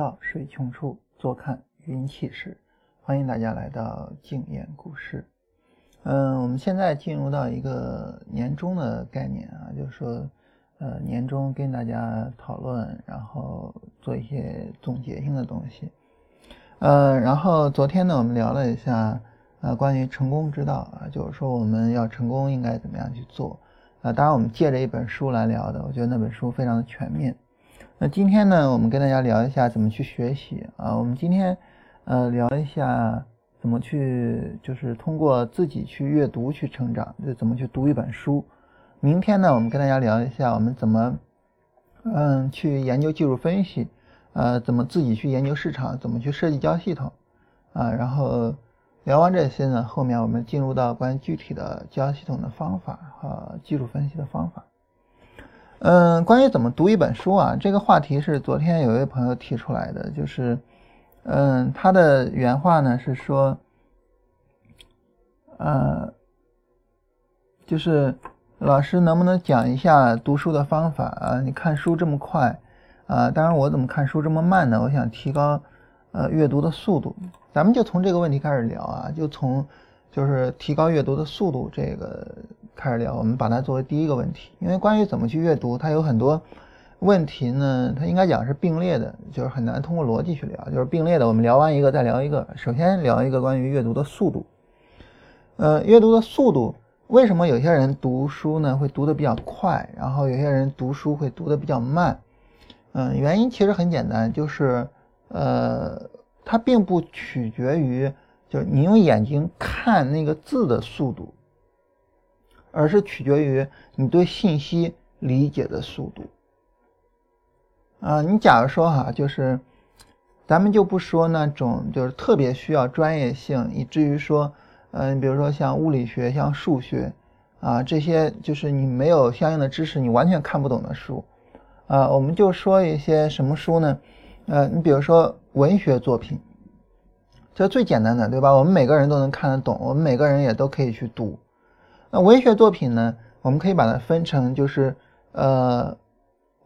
到水穷处，坐看云起时。欢迎大家来到静言股市。嗯，我们现在进入到一个年终的概念啊，就是说，呃，年终跟大家讨论，然后做一些总结性的东西。呃，然后昨天呢，我们聊了一下啊，关于成功之道啊，就是说我们要成功应该怎么样去做啊。当然，我们借着一本书来聊的，我觉得那本书非常的全面。那今天呢，我们跟大家聊一下怎么去学习啊。我们今天呃聊一下怎么去，就是通过自己去阅读去成长，就怎么去读一本书。明天呢，我们跟大家聊一下我们怎么嗯去研究技术分析，呃，怎么自己去研究市场，怎么去设计交易系统啊。然后聊完这些呢，后面我们进入到关于具体的交易系统的方法和技术分析的方法。嗯，关于怎么读一本书啊，这个话题是昨天有一位朋友提出来的，就是，嗯，他的原话呢是说，呃，就是老师能不能讲一下读书的方法啊？你看书这么快啊，当然我怎么看书这么慢呢？我想提高呃阅读的速度，咱们就从这个问题开始聊啊，就从就是提高阅读的速度这个。开始聊，我们把它作为第一个问题，因为关于怎么去阅读，它有很多问题呢，它应该讲是并列的，就是很难通过逻辑去聊，就是并列的。我们聊完一个再聊一个，首先聊一个关于阅读的速度。呃，阅读的速度，为什么有些人读书呢会读得比较快，然后有些人读书会读得比较慢？嗯，原因其实很简单，就是呃，它并不取决于就是你用眼睛看那个字的速度。而是取决于你对信息理解的速度啊！你假如说哈，就是咱们就不说那种就是特别需要专业性，以至于说，嗯，比如说像物理学、像数学啊这些，就是你没有相应的知识，你完全看不懂的书啊。我们就说一些什么书呢？呃，你比如说文学作品，这最简单的，对吧？我们每个人都能看得懂，我们每个人也都可以去读。那文学作品呢？我们可以把它分成，就是呃，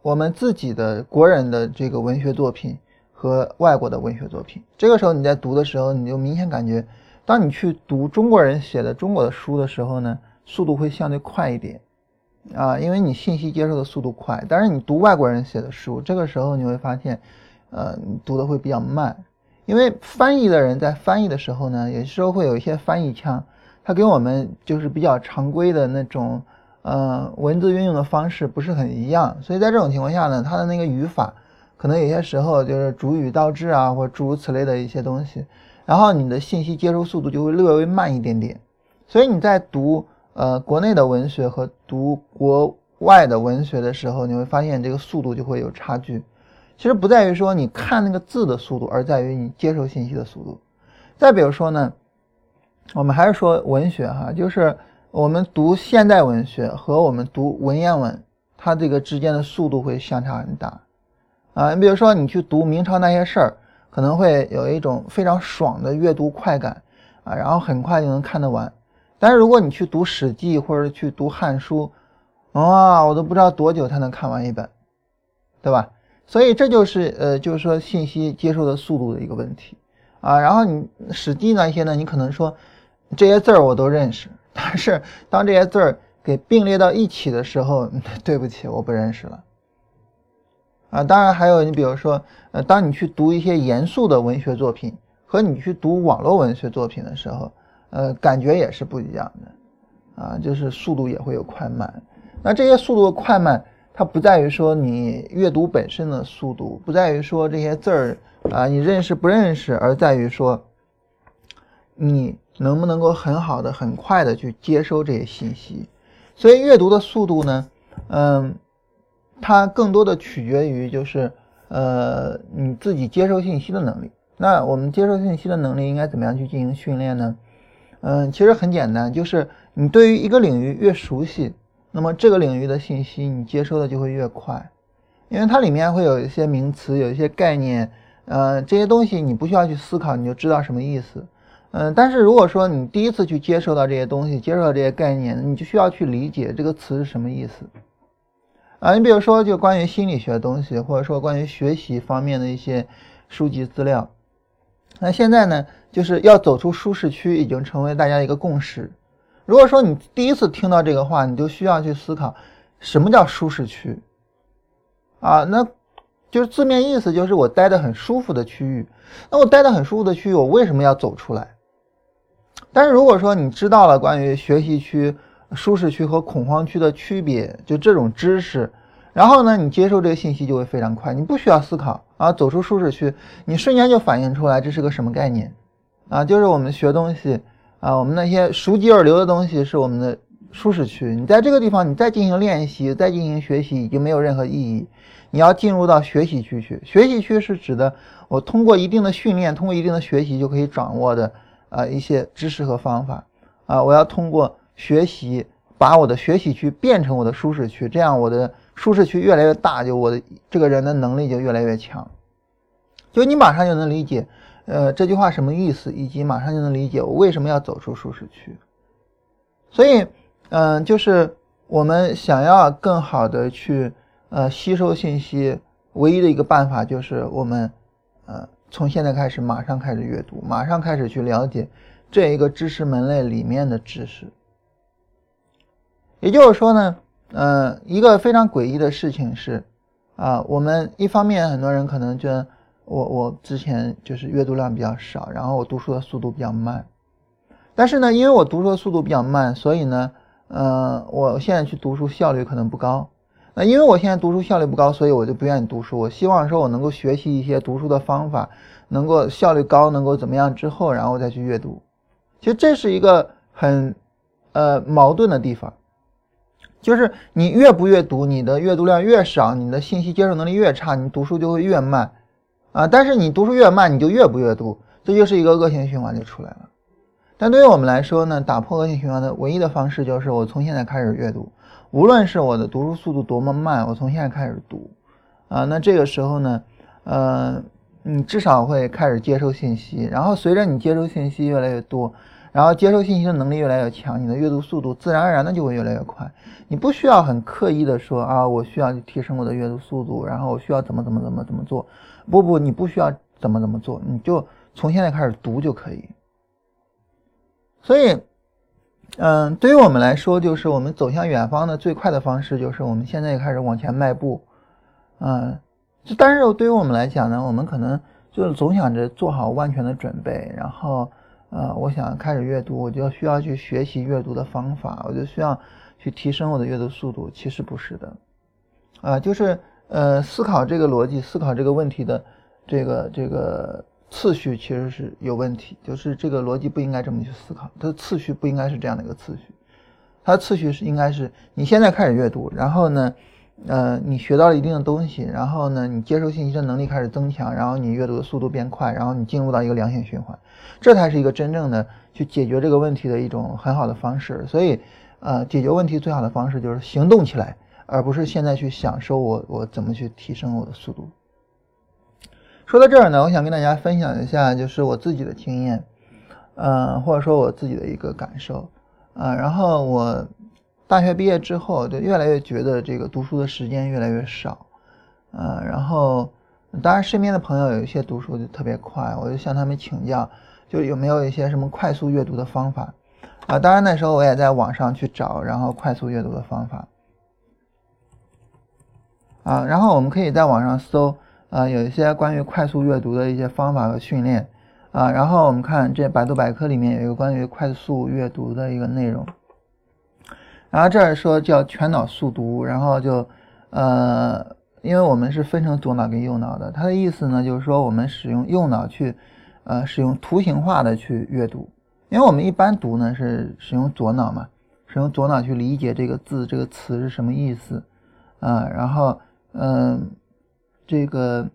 我们自己的国人的这个文学作品和外国的文学作品。这个时候你在读的时候，你就明显感觉，当你去读中国人写的中国的书的时候呢，速度会相对快一点啊，因为你信息接受的速度快。但是你读外国人写的书，这个时候你会发现，呃，你读的会比较慢，因为翻译的人在翻译的时候呢，有时候会有一些翻译腔。它跟我们就是比较常规的那种，呃，文字运用的方式不是很一样，所以在这种情况下呢，它的那个语法可能有些时候就是主语倒置啊，或诸如此类的一些东西，然后你的信息接收速度就会略微慢一点点。所以你在读呃国内的文学和读国外的文学的时候，你会发现这个速度就会有差距。其实不在于说你看那个字的速度，而在于你接受信息的速度。再比如说呢？我们还是说文学哈，就是我们读现代文学和我们读文言文，它这个之间的速度会相差很大啊。你比如说你去读明朝那些事儿，可能会有一种非常爽的阅读快感啊，然后很快就能看得完。但是如果你去读《史记》或者去读《汉书》，哇，我都不知道多久才能看完一本，对吧？所以这就是呃，就是说信息接受的速度的一个问题啊。然后你《史记》那些呢，你可能说。这些字儿我都认识，但是当这些字儿给并列到一起的时候，对不起，我不认识了。啊，当然还有你比如说，呃，当你去读一些严肃的文学作品和你去读网络文学作品的时候，呃，感觉也是不一样的，啊，就是速度也会有快慢。那这些速度的快慢，它不在于说你阅读本身的速度，不在于说这些字儿啊你认识不认识，而在于说你。能不能够很好的、很快的去接收这些信息？所以阅读的速度呢，嗯，它更多的取决于就是呃你自己接收信息的能力。那我们接收信息的能力应该怎么样去进行训练呢？嗯，其实很简单，就是你对于一个领域越熟悉，那么这个领域的信息你接收的就会越快，因为它里面会有一些名词、有一些概念，呃，这些东西你不需要去思考，你就知道什么意思。嗯，但是如果说你第一次去接受到这些东西，接受到这些概念，你就需要去理解这个词是什么意思啊。你比如说，就关于心理学的东西，或者说关于学习方面的一些书籍资料。那现在呢，就是要走出舒适区，已经成为大家一个共识。如果说你第一次听到这个话，你就需要去思考什么叫舒适区啊？那就是字面意思就是我待的很舒服的区域。那我待的很舒服的区域，我为什么要走出来？但是如果说你知道了关于学习区、舒适区和恐慌区的区别，就这种知识，然后呢，你接受这个信息就会非常快，你不需要思考啊，走出舒适区，你瞬间就反映出来这是个什么概念啊？就是我们学东西啊，我们那些熟记而流的东西是我们的舒适区，你在这个地方你再进行练习、再进行学习已经没有任何意义，你要进入到学习区去。学习区是指的我通过一定的训练、通过一定的学习就可以掌握的。啊，一些知识和方法啊，我要通过学习把我的学习区变成我的舒适区，这样我的舒适区越来越大，就我的这个人的能力就越来越强。就你马上就能理解，呃，这句话什么意思，以及马上就能理解我为什么要走出舒适区。所以，嗯，就是我们想要更好的去呃吸收信息，唯一的一个办法就是我们呃。从现在开始，马上开始阅读，马上开始去了解这一个知识门类里面的知识。也就是说呢，呃，一个非常诡异的事情是，啊，我们一方面很多人可能觉得我我之前就是阅读量比较少，然后我读书的速度比较慢，但是呢，因为我读书的速度比较慢，所以呢，呃，我现在去读书效率可能不高。那因为我现在读书效率不高，所以我就不愿意读书。我希望说我能够学习一些读书的方法，能够效率高，能够怎么样之后，然后再去阅读。其实这是一个很，呃矛盾的地方，就是你越不阅读，你的阅读量越少，你的信息接受能力越差，你读书就会越慢，啊，但是你读书越慢，你就越不阅读，这就是一个恶性循环就出来了。但对于我们来说呢，打破恶性循环的唯一的方式就是我从现在开始阅读。无论是我的读书速度多么慢，我从现在开始读，啊，那这个时候呢，呃，你至少会开始接收信息，然后随着你接收信息越来越多，然后接收信息的能力越来越强，你的阅读速度自然而然的就会越来越快。你不需要很刻意的说啊，我需要提升我的阅读速度，然后我需要怎么怎么怎么怎么做。不不，你不需要怎么怎么做，你就从现在开始读就可以。所以。嗯，对于我们来说，就是我们走向远方的最快的方式，就是我们现在开始往前迈步。嗯，但是对于我们来讲呢，我们可能就是总想着做好万全的准备，然后，呃，我想开始阅读，我就需要去学习阅读的方法，我就需要去提升我的阅读速度。其实不是的，啊，就是呃，思考这个逻辑，思考这个问题的这个这个。次序其实是有问题，就是这个逻辑不应该这么去思考，它的次序不应该是这样的一个次序，它的次序是应该是你现在开始阅读，然后呢，呃，你学到了一定的东西，然后呢，你接收信息的能力开始增强，然后你阅读的速度变快，然后你进入到一个良性循环，这才是一个真正的去解决这个问题的一种很好的方式。所以，呃，解决问题最好的方式就是行动起来，而不是现在去享受我我怎么去提升我的速度。说到这儿呢，我想跟大家分享一下，就是我自己的经验，嗯，或者说我自己的一个感受，啊，然后我大学毕业之后，就越来越觉得这个读书的时间越来越少，嗯，然后当然身边的朋友有一些读书就特别快，我就向他们请教，就有没有一些什么快速阅读的方法，啊，当然那时候我也在网上去找，然后快速阅读的方法，啊，然后我们可以在网上搜。啊，有一些关于快速阅读的一些方法和训练啊，然后我们看这百度百科里面有一个关于快速阅读的一个内容，然后这儿说叫全脑速读，然后就呃，因为我们是分成左脑跟右脑的，它的意思呢就是说我们使用右脑去呃使用图形化的去阅读，因为我们一般读呢是使用左脑嘛，使用左脑去理解这个字这个词是什么意思啊，然后嗯。这个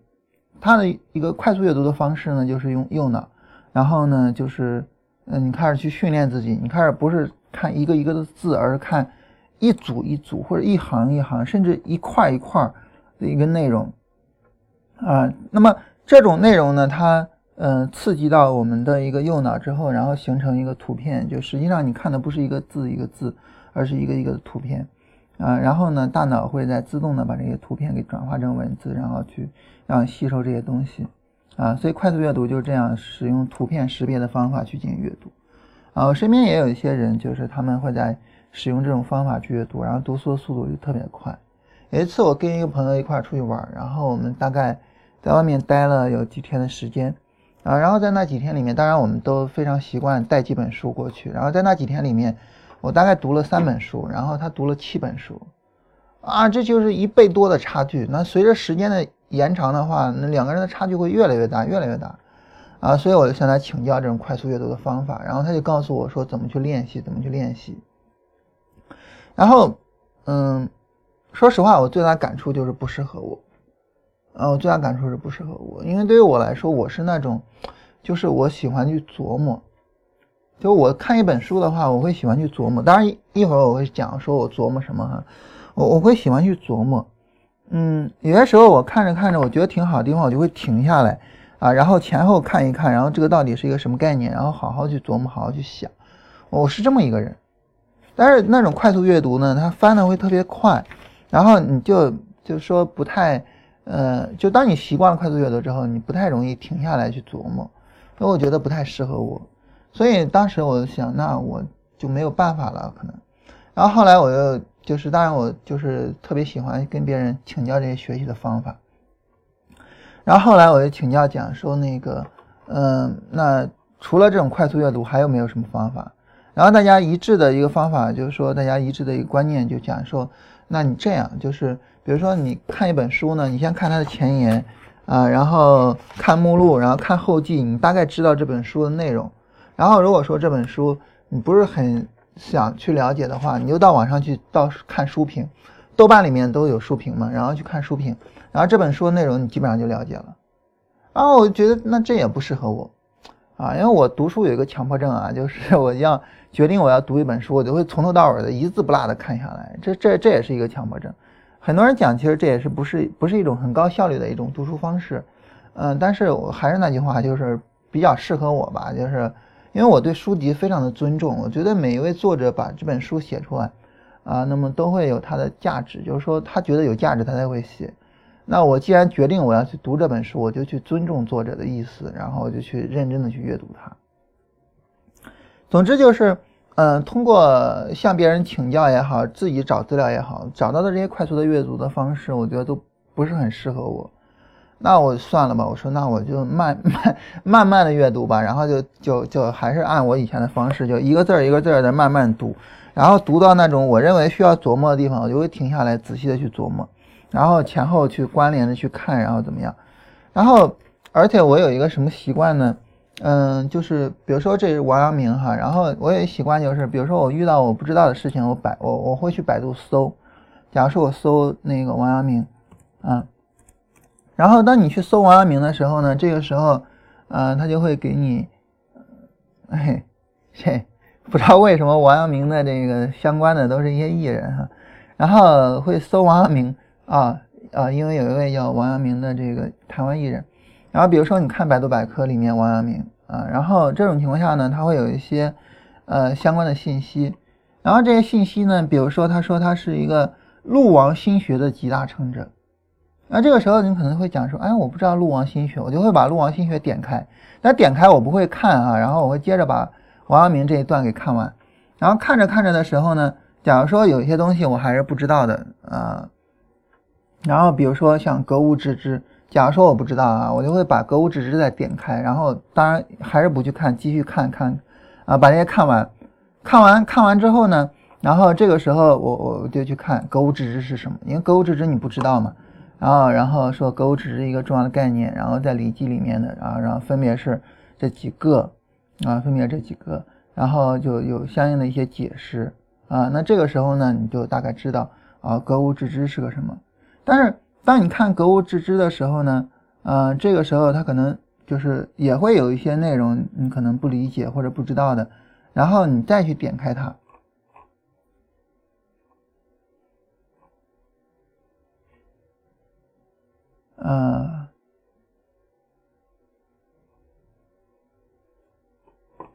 它的一个快速阅读的方式呢，就是用右脑，然后呢，就是嗯，你开始去训练自己，你开始不是看一个一个的字，而是看一组一组或者一行一行，甚至一块一块的一个内容啊。那么这种内容呢，它嗯刺激到我们的一个右脑之后，然后形成一个图片，就实际上你看的不是一个字一个字，而是一个一个的图片。啊，然后呢，大脑会在自动的把这些图片给转化成文字，然后去让吸收这些东西。啊，所以快速阅读就是这样，使用图片识别的方法去进行阅读。啊，我身边也有一些人，就是他们会在使用这种方法去阅读，然后读书的速度就特别快。有一次我跟一个朋友一块出去玩，然后我们大概在外面待了有几天的时间，啊，然后在那几天里面，当然我们都非常习惯带几本书过去，然后在那几天里面，我大概读了三本书，然后他读了七本书，啊，这就是一倍多的差距。那随着时间的延长的话，那两个人的差距会越来越大，越来越大。啊，所以我就向他请教这种快速阅读的方法，然后他就告诉我说怎么去练习，怎么去练习。然后，嗯，说实话，我最大感触就是不适合我。啊，我最大感触是不适合我，因为对于我来说，我是那种，就是我喜欢去琢磨。就我看一本书的话，我会喜欢去琢磨。当然，一会儿我会讲说我琢磨什么哈，我我会喜欢去琢磨。嗯，有些时候我看着看着，我觉得挺好的地方，我就会停下来。啊，然后前后看一看，然后这个到底是一个什么概念，然后好好去琢磨，好好去想。我是这么一个人，但是那种快速阅读呢，它翻的会特别快，然后你就就说不太，呃，就当你习惯了快速阅读之后，你不太容易停下来去琢磨，所以我觉得不太适合我。所以当时我就想，那我就没有办法了，可能。然后后来我又就是，当然我就是特别喜欢跟别人请教这些学习的方法。然后后来我就请教讲说那个，嗯，那除了这种快速阅读，还有没有什么方法？然后大家一致的一个方法就是说，大家一致的一个观念就讲说，那你这样就是，比如说你看一本书呢，你先看它的前言啊，然后看目录，然后看后记，你大概知道这本书的内容。然后如果说这本书你不是很想去了解的话，你就到网上去到看书评，豆瓣里面都有书评嘛，然后去看书评。然后这本书的内容你基本上就了解了，然后我觉得那这也不适合我，啊，因为我读书有一个强迫症啊，就是我要决定我要读一本书，我就会从头到尾的一字不落的看下来，这这这也是一个强迫症。很多人讲其实这也是不是不是一种很高效率的一种读书方式，嗯，但是我还是那句话，就是比较适合我吧，就是因为我对书籍非常的尊重，我觉得每一位作者把这本书写出来，啊，那么都会有它的价值，就是说他觉得有价值，他才会写。那我既然决定我要去读这本书，我就去尊重作者的意思，然后我就去认真的去阅读它。总之就是，嗯，通过向别人请教也好，自己找资料也好，找到的这些快速的阅读的方式，我觉得都不是很适合我。那我算了吧，我说那我就慢慢慢慢的阅读吧，然后就就就还是按我以前的方式，就一个字儿一个字儿的慢慢读，然后读到那种我认为需要琢磨的地方，我就会停下来仔细的去琢磨。然后前后去关联的去看，然后怎么样？然后而且我有一个什么习惯呢？嗯，就是比如说这是王阳明哈，然后我有一习惯就是，比如说我遇到我不知道的事情，我百我我会去百度搜。假如说我搜那个王阳明，啊，然后当你去搜王阳明的时候呢，这个时候，呃，他就会给你，哎，嘿，不知道为什么王阳明的这个相关的都是一些艺人哈，然后会搜王阳明。啊啊，因为有一位叫王阳明的这个台湾艺人，然后比如说你看百度百科里面王阳明啊，然后这种情况下呢，他会有一些呃相关的信息，然后这些信息呢，比如说他说他是一个陆王心学的集大成者，那这个时候你可能会讲说，哎，我不知道陆王心学，我就会把陆王心学点开，但点开我不会看啊，然后我会接着把王阳明这一段给看完，然后看着看着的时候呢，假如说有一些东西我还是不知道的啊。然后比如说像格物致知，假如说我不知道啊，我就会把格物致知再点开，然后当然还是不去看，继续看看，啊，把这些看完，看完看完之后呢，然后这个时候我我就去看格物致知是什么，因为格物致知你不知道嘛，然后然后说格物致知一个重要的概念，然后在礼记里面的，然后然后分别是这几个，啊，分别这几个，然后就有相应的一些解释，啊，那这个时候呢，你就大概知道啊，格物致知是个什么。但是，当你看格物致知的时候呢，呃，这个时候它可能就是也会有一些内容你可能不理解或者不知道的，然后你再去点开它，呃，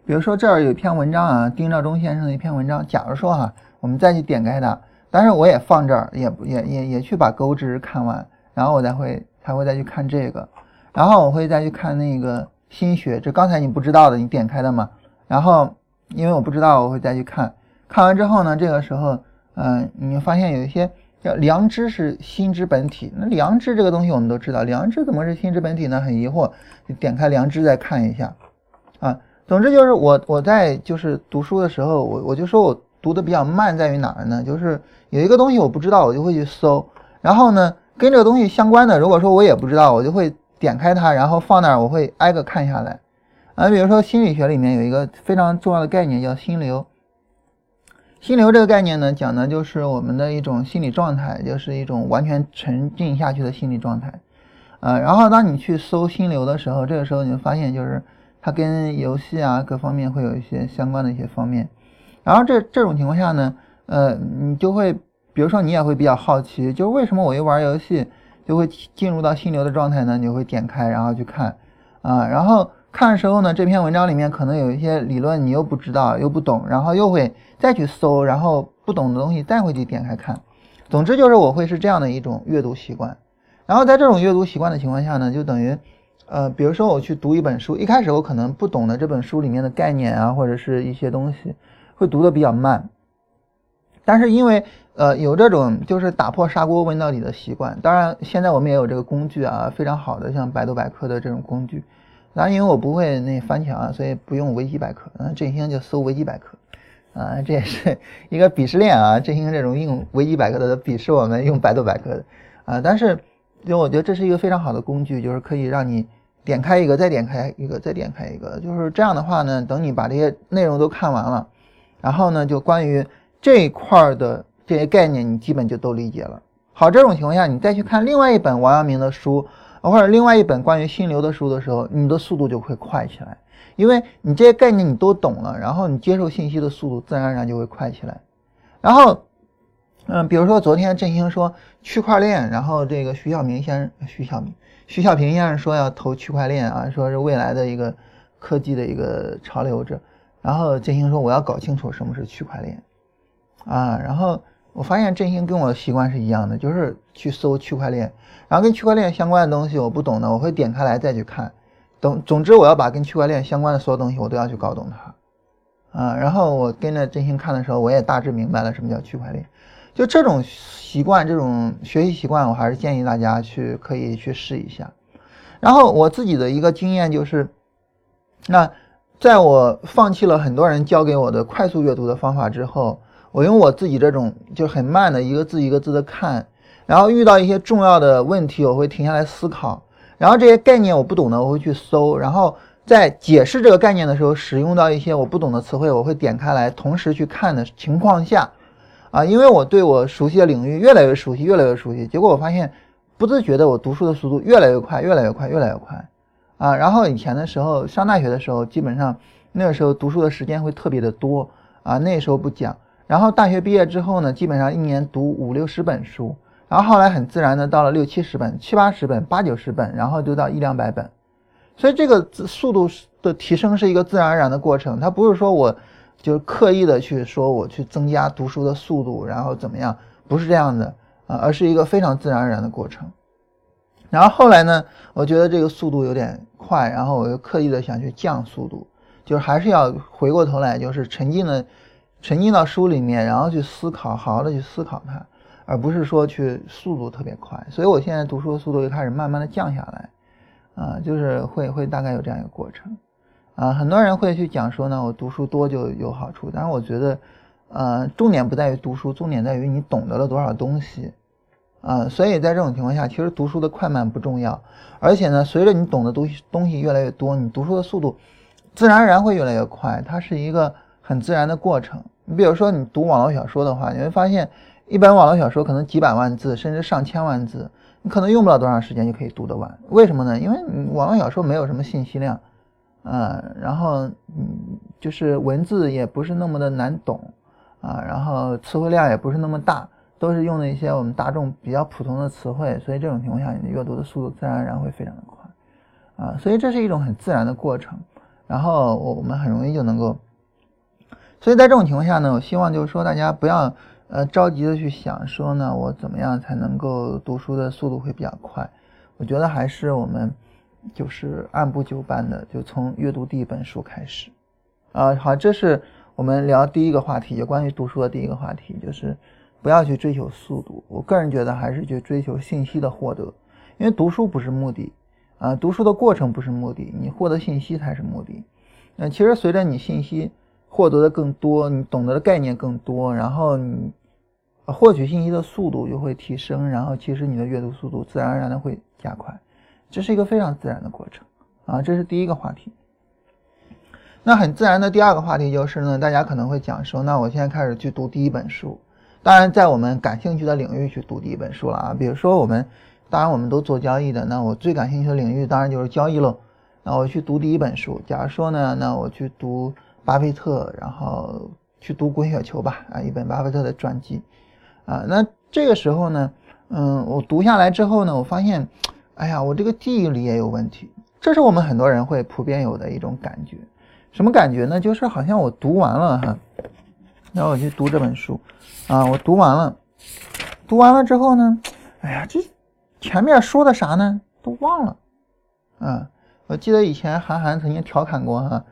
比如说这儿有一篇文章啊，丁肇中先生的一篇文章，假如说哈，我们再去点开它。但是我也放这儿，也也也也去把格物致知看完，然后我才会才会再去看这个，然后我会再去看那个心学，这刚才你不知道的，你点开的嘛。然后因为我不知道，我会再去看。看完之后呢，这个时候，嗯，你发现有一些叫良知是心之本体。那良知这个东西我们都知道，良知怎么是心之本体呢？很疑惑，点开良知再看一下。啊，总之就是我我在就是读书的时候，我我就说我读的比较慢在于哪儿呢？就是有一个东西我不知道，我就会去搜。然后呢，跟这个东西相关的，如果说我也不知道，我就会点开它，然后放那儿，我会挨个看下来。啊，比如说心理学里面有一个非常重要的概念叫心流。心流这个概念呢，讲的就是我们的一种心理状态，就是一种完全沉浸下去的心理状态。呃，然后当你去搜心流的时候，这个时候你就发现，就是它跟游戏啊各方面会有一些相关的一些方面。然后这这种情况下呢，呃，你就会，比如说你也会比较好奇，就是为什么我一玩游戏就会进入到心流的状态呢？你就会点开然后去看，啊，然后。看的时候呢，这篇文章里面可能有一些理论你又不知道又不懂，然后又会再去搜，然后不懂的东西再会去点开看。总之就是我会是这样的一种阅读习惯。然后在这种阅读习惯的情况下呢，就等于，呃，比如说我去读一本书，一开始我可能不懂的这本书里面的概念啊，或者是一些东西，会读的比较慢。但是因为呃有这种就是打破砂锅问到底的习惯，当然现在我们也有这个工具啊，非常好的像百度百科的这种工具。然因为我不会那翻墙啊，所以不用维基百科。嗯，振兴就搜维基百科，啊，这也是 一个鄙视链啊。振兴这种用维基百科的鄙视我们用百度百科的，啊，但是就我觉得这是一个非常好的工具，就是可以让你点开一个，再点开一个，再点开一个，就是这样的话呢，等你把这些内容都看完了，然后呢，就关于这一块的这些概念，你基本就都理解了。好，这种情况下，你再去看另外一本王阳明的书。或者另外一本关于心流的书的时候，你的速度就会快起来，因为你这些概念你都懂了，然后你接受信息的速度自然而然就会快起来。然后，嗯，比如说昨天振兴说区块链，然后这个徐小明先生、徐小明、徐小平先生说要投区块链啊，说是未来的一个科技的一个潮流者。然后振兴说我要搞清楚什么是区块链啊，然后。我发现振兴跟我的习惯是一样的，就是去搜区块链，然后跟区块链相关的东西我不懂的，我会点开来再去看。总总之，我要把跟区块链相关的所有东西我都要去搞懂它，啊，然后我跟着振兴看的时候，我也大致明白了什么叫区块链。就这种习惯，这种学习习惯，我还是建议大家去可以去试一下。然后我自己的一个经验就是，那在我放弃了很多人教给我的快速阅读的方法之后。我用我自己这种就很慢的一个字一个字的看，然后遇到一些重要的问题，我会停下来思考，然后这些概念我不懂的，我会去搜，然后在解释这个概念的时候，使用到一些我不懂的词汇，我会点开来同时去看的情况下，啊，因为我对我熟悉的领域越来越熟悉，越来越熟悉，结果我发现不自觉的我读书的速度越来越快，越来越快，越来越快，啊，然后以前的时候上大学的时候，基本上那个时候读书的时间会特别的多，啊，那时候不讲。然后大学毕业之后呢，基本上一年读五六十本书，然后后来很自然的到了六七十本、七八十本、八九十本，然后就到一两百本，所以这个速度的提升是一个自然而然的过程，它不是说我就刻意的去说我去增加读书的速度，然后怎么样，不是这样的啊，而是一个非常自然而然的过程。然后后来呢，我觉得这个速度有点快，然后我又刻意的想去降速度，就是还是要回过头来，就是沉浸的。沉浸到书里面，然后去思考，好好的去思考它，而不是说去速度特别快。所以我现在读书的速度又开始慢慢的降下来，啊，就是会会大概有这样一个过程，啊，很多人会去讲说呢，我读书多就有好处，但是我觉得，呃，重点不在于读书，重点在于你懂得了多少东西，啊，所以在这种情况下，其实读书的快慢不重要，而且呢，随着你懂的东西东西越来越多，你读书的速度自然而然会越来越快，它是一个很自然的过程。你比如说，你读网络小说的话，你会发现，一本网络小说可能几百万字，甚至上千万字，你可能用不了多长时间就可以读得完。为什么呢？因为网络小说没有什么信息量，啊，然后嗯，就是文字也不是那么的难懂，啊，然后词汇量也不是那么大，都是用的一些我们大众比较普通的词汇，所以这种情况下，你的阅读的速度自然而然会非常的快，啊，所以这是一种很自然的过程，然后我我们很容易就能够。所以在这种情况下呢，我希望就是说大家不要呃着急的去想说呢，我怎么样才能够读书的速度会比较快？我觉得还是我们就是按部就班的，就从阅读第一本书开始。啊，好，这是我们聊第一个话题，就关于读书的第一个话题，就是不要去追求速度。我个人觉得还是去追求信息的获得，因为读书不是目的，啊，读书的过程不是目的，你获得信息才是目的。那其实随着你信息获得的更多，你懂得的概念更多，然后你获取信息的速度就会提升，然后其实你的阅读速度自然而然的会加快，这是一个非常自然的过程。啊，这是第一个话题。那很自然的第二个话题就是呢，大家可能会讲说，那我现在开始去读第一本书，当然在我们感兴趣的领域去读第一本书了啊。比如说我们，当然我们都做交易的，那我最感兴趣的领域当然就是交易喽。那我去读第一本书，假如说呢，那我去读巴菲特，然后去读《滚雪球》吧，啊，一本巴菲特的传记，啊，那这个时候呢，嗯，我读下来之后呢，我发现，哎呀，我这个记忆力也有问题，这是我们很多人会普遍有的一种感觉。什么感觉呢？就是好像我读完了哈，然后我去读这本书，啊，我读完了，读完了之后呢，哎呀，这前面说的啥呢？都忘了，啊，我记得以前韩寒曾经调侃过哈，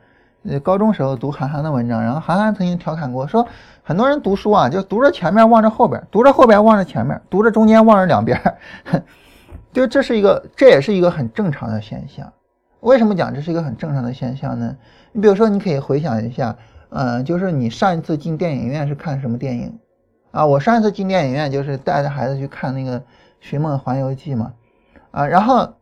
呃，高中时候读韩寒的文章，然后韩寒曾经调侃过说，很多人读书啊，就读着前面望着后边，读着后边望着前面，读着中间望着两边，就这是一个，这也是一个很正常的现象。为什么讲这是一个很正常的现象呢？你比如说，你可以回想一下，嗯，就是你上一次进电影院是看什么电影啊？我上一次进电影院就是带着孩子去看那个《寻梦环游记》嘛，啊，然后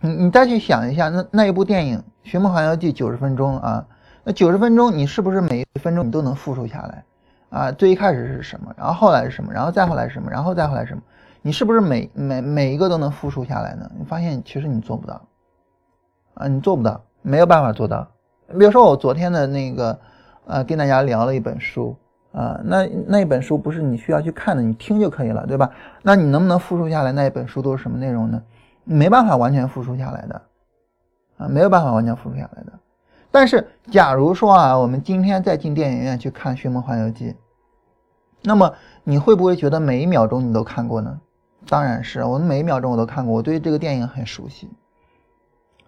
你你再去想一下，那那一部电影《寻梦环游记》九十分钟啊，那九十分钟你是不是每一分钟你都能复述下来啊？最一开始是什么，然后后来是什么，然后再后来是什么，然后再后来什么？你是不是每每每一个都能复述下来呢？你发现其实你做不到。啊，你做不到，没有办法做到。比如说我昨天的那个，呃，跟大家聊了一本书，啊，那那本书不是你需要去看的，你听就可以了，对吧？那你能不能复述下来那一本书都是什么内容呢？没办法完全复述下来的，没有办法完全复述下来的。但是假如说啊，我们今天再进电影院去看《寻梦环游记》，那么你会不会觉得每一秒钟你都看过呢？当然是，我们每一秒钟我都看过，我对这个电影很熟悉，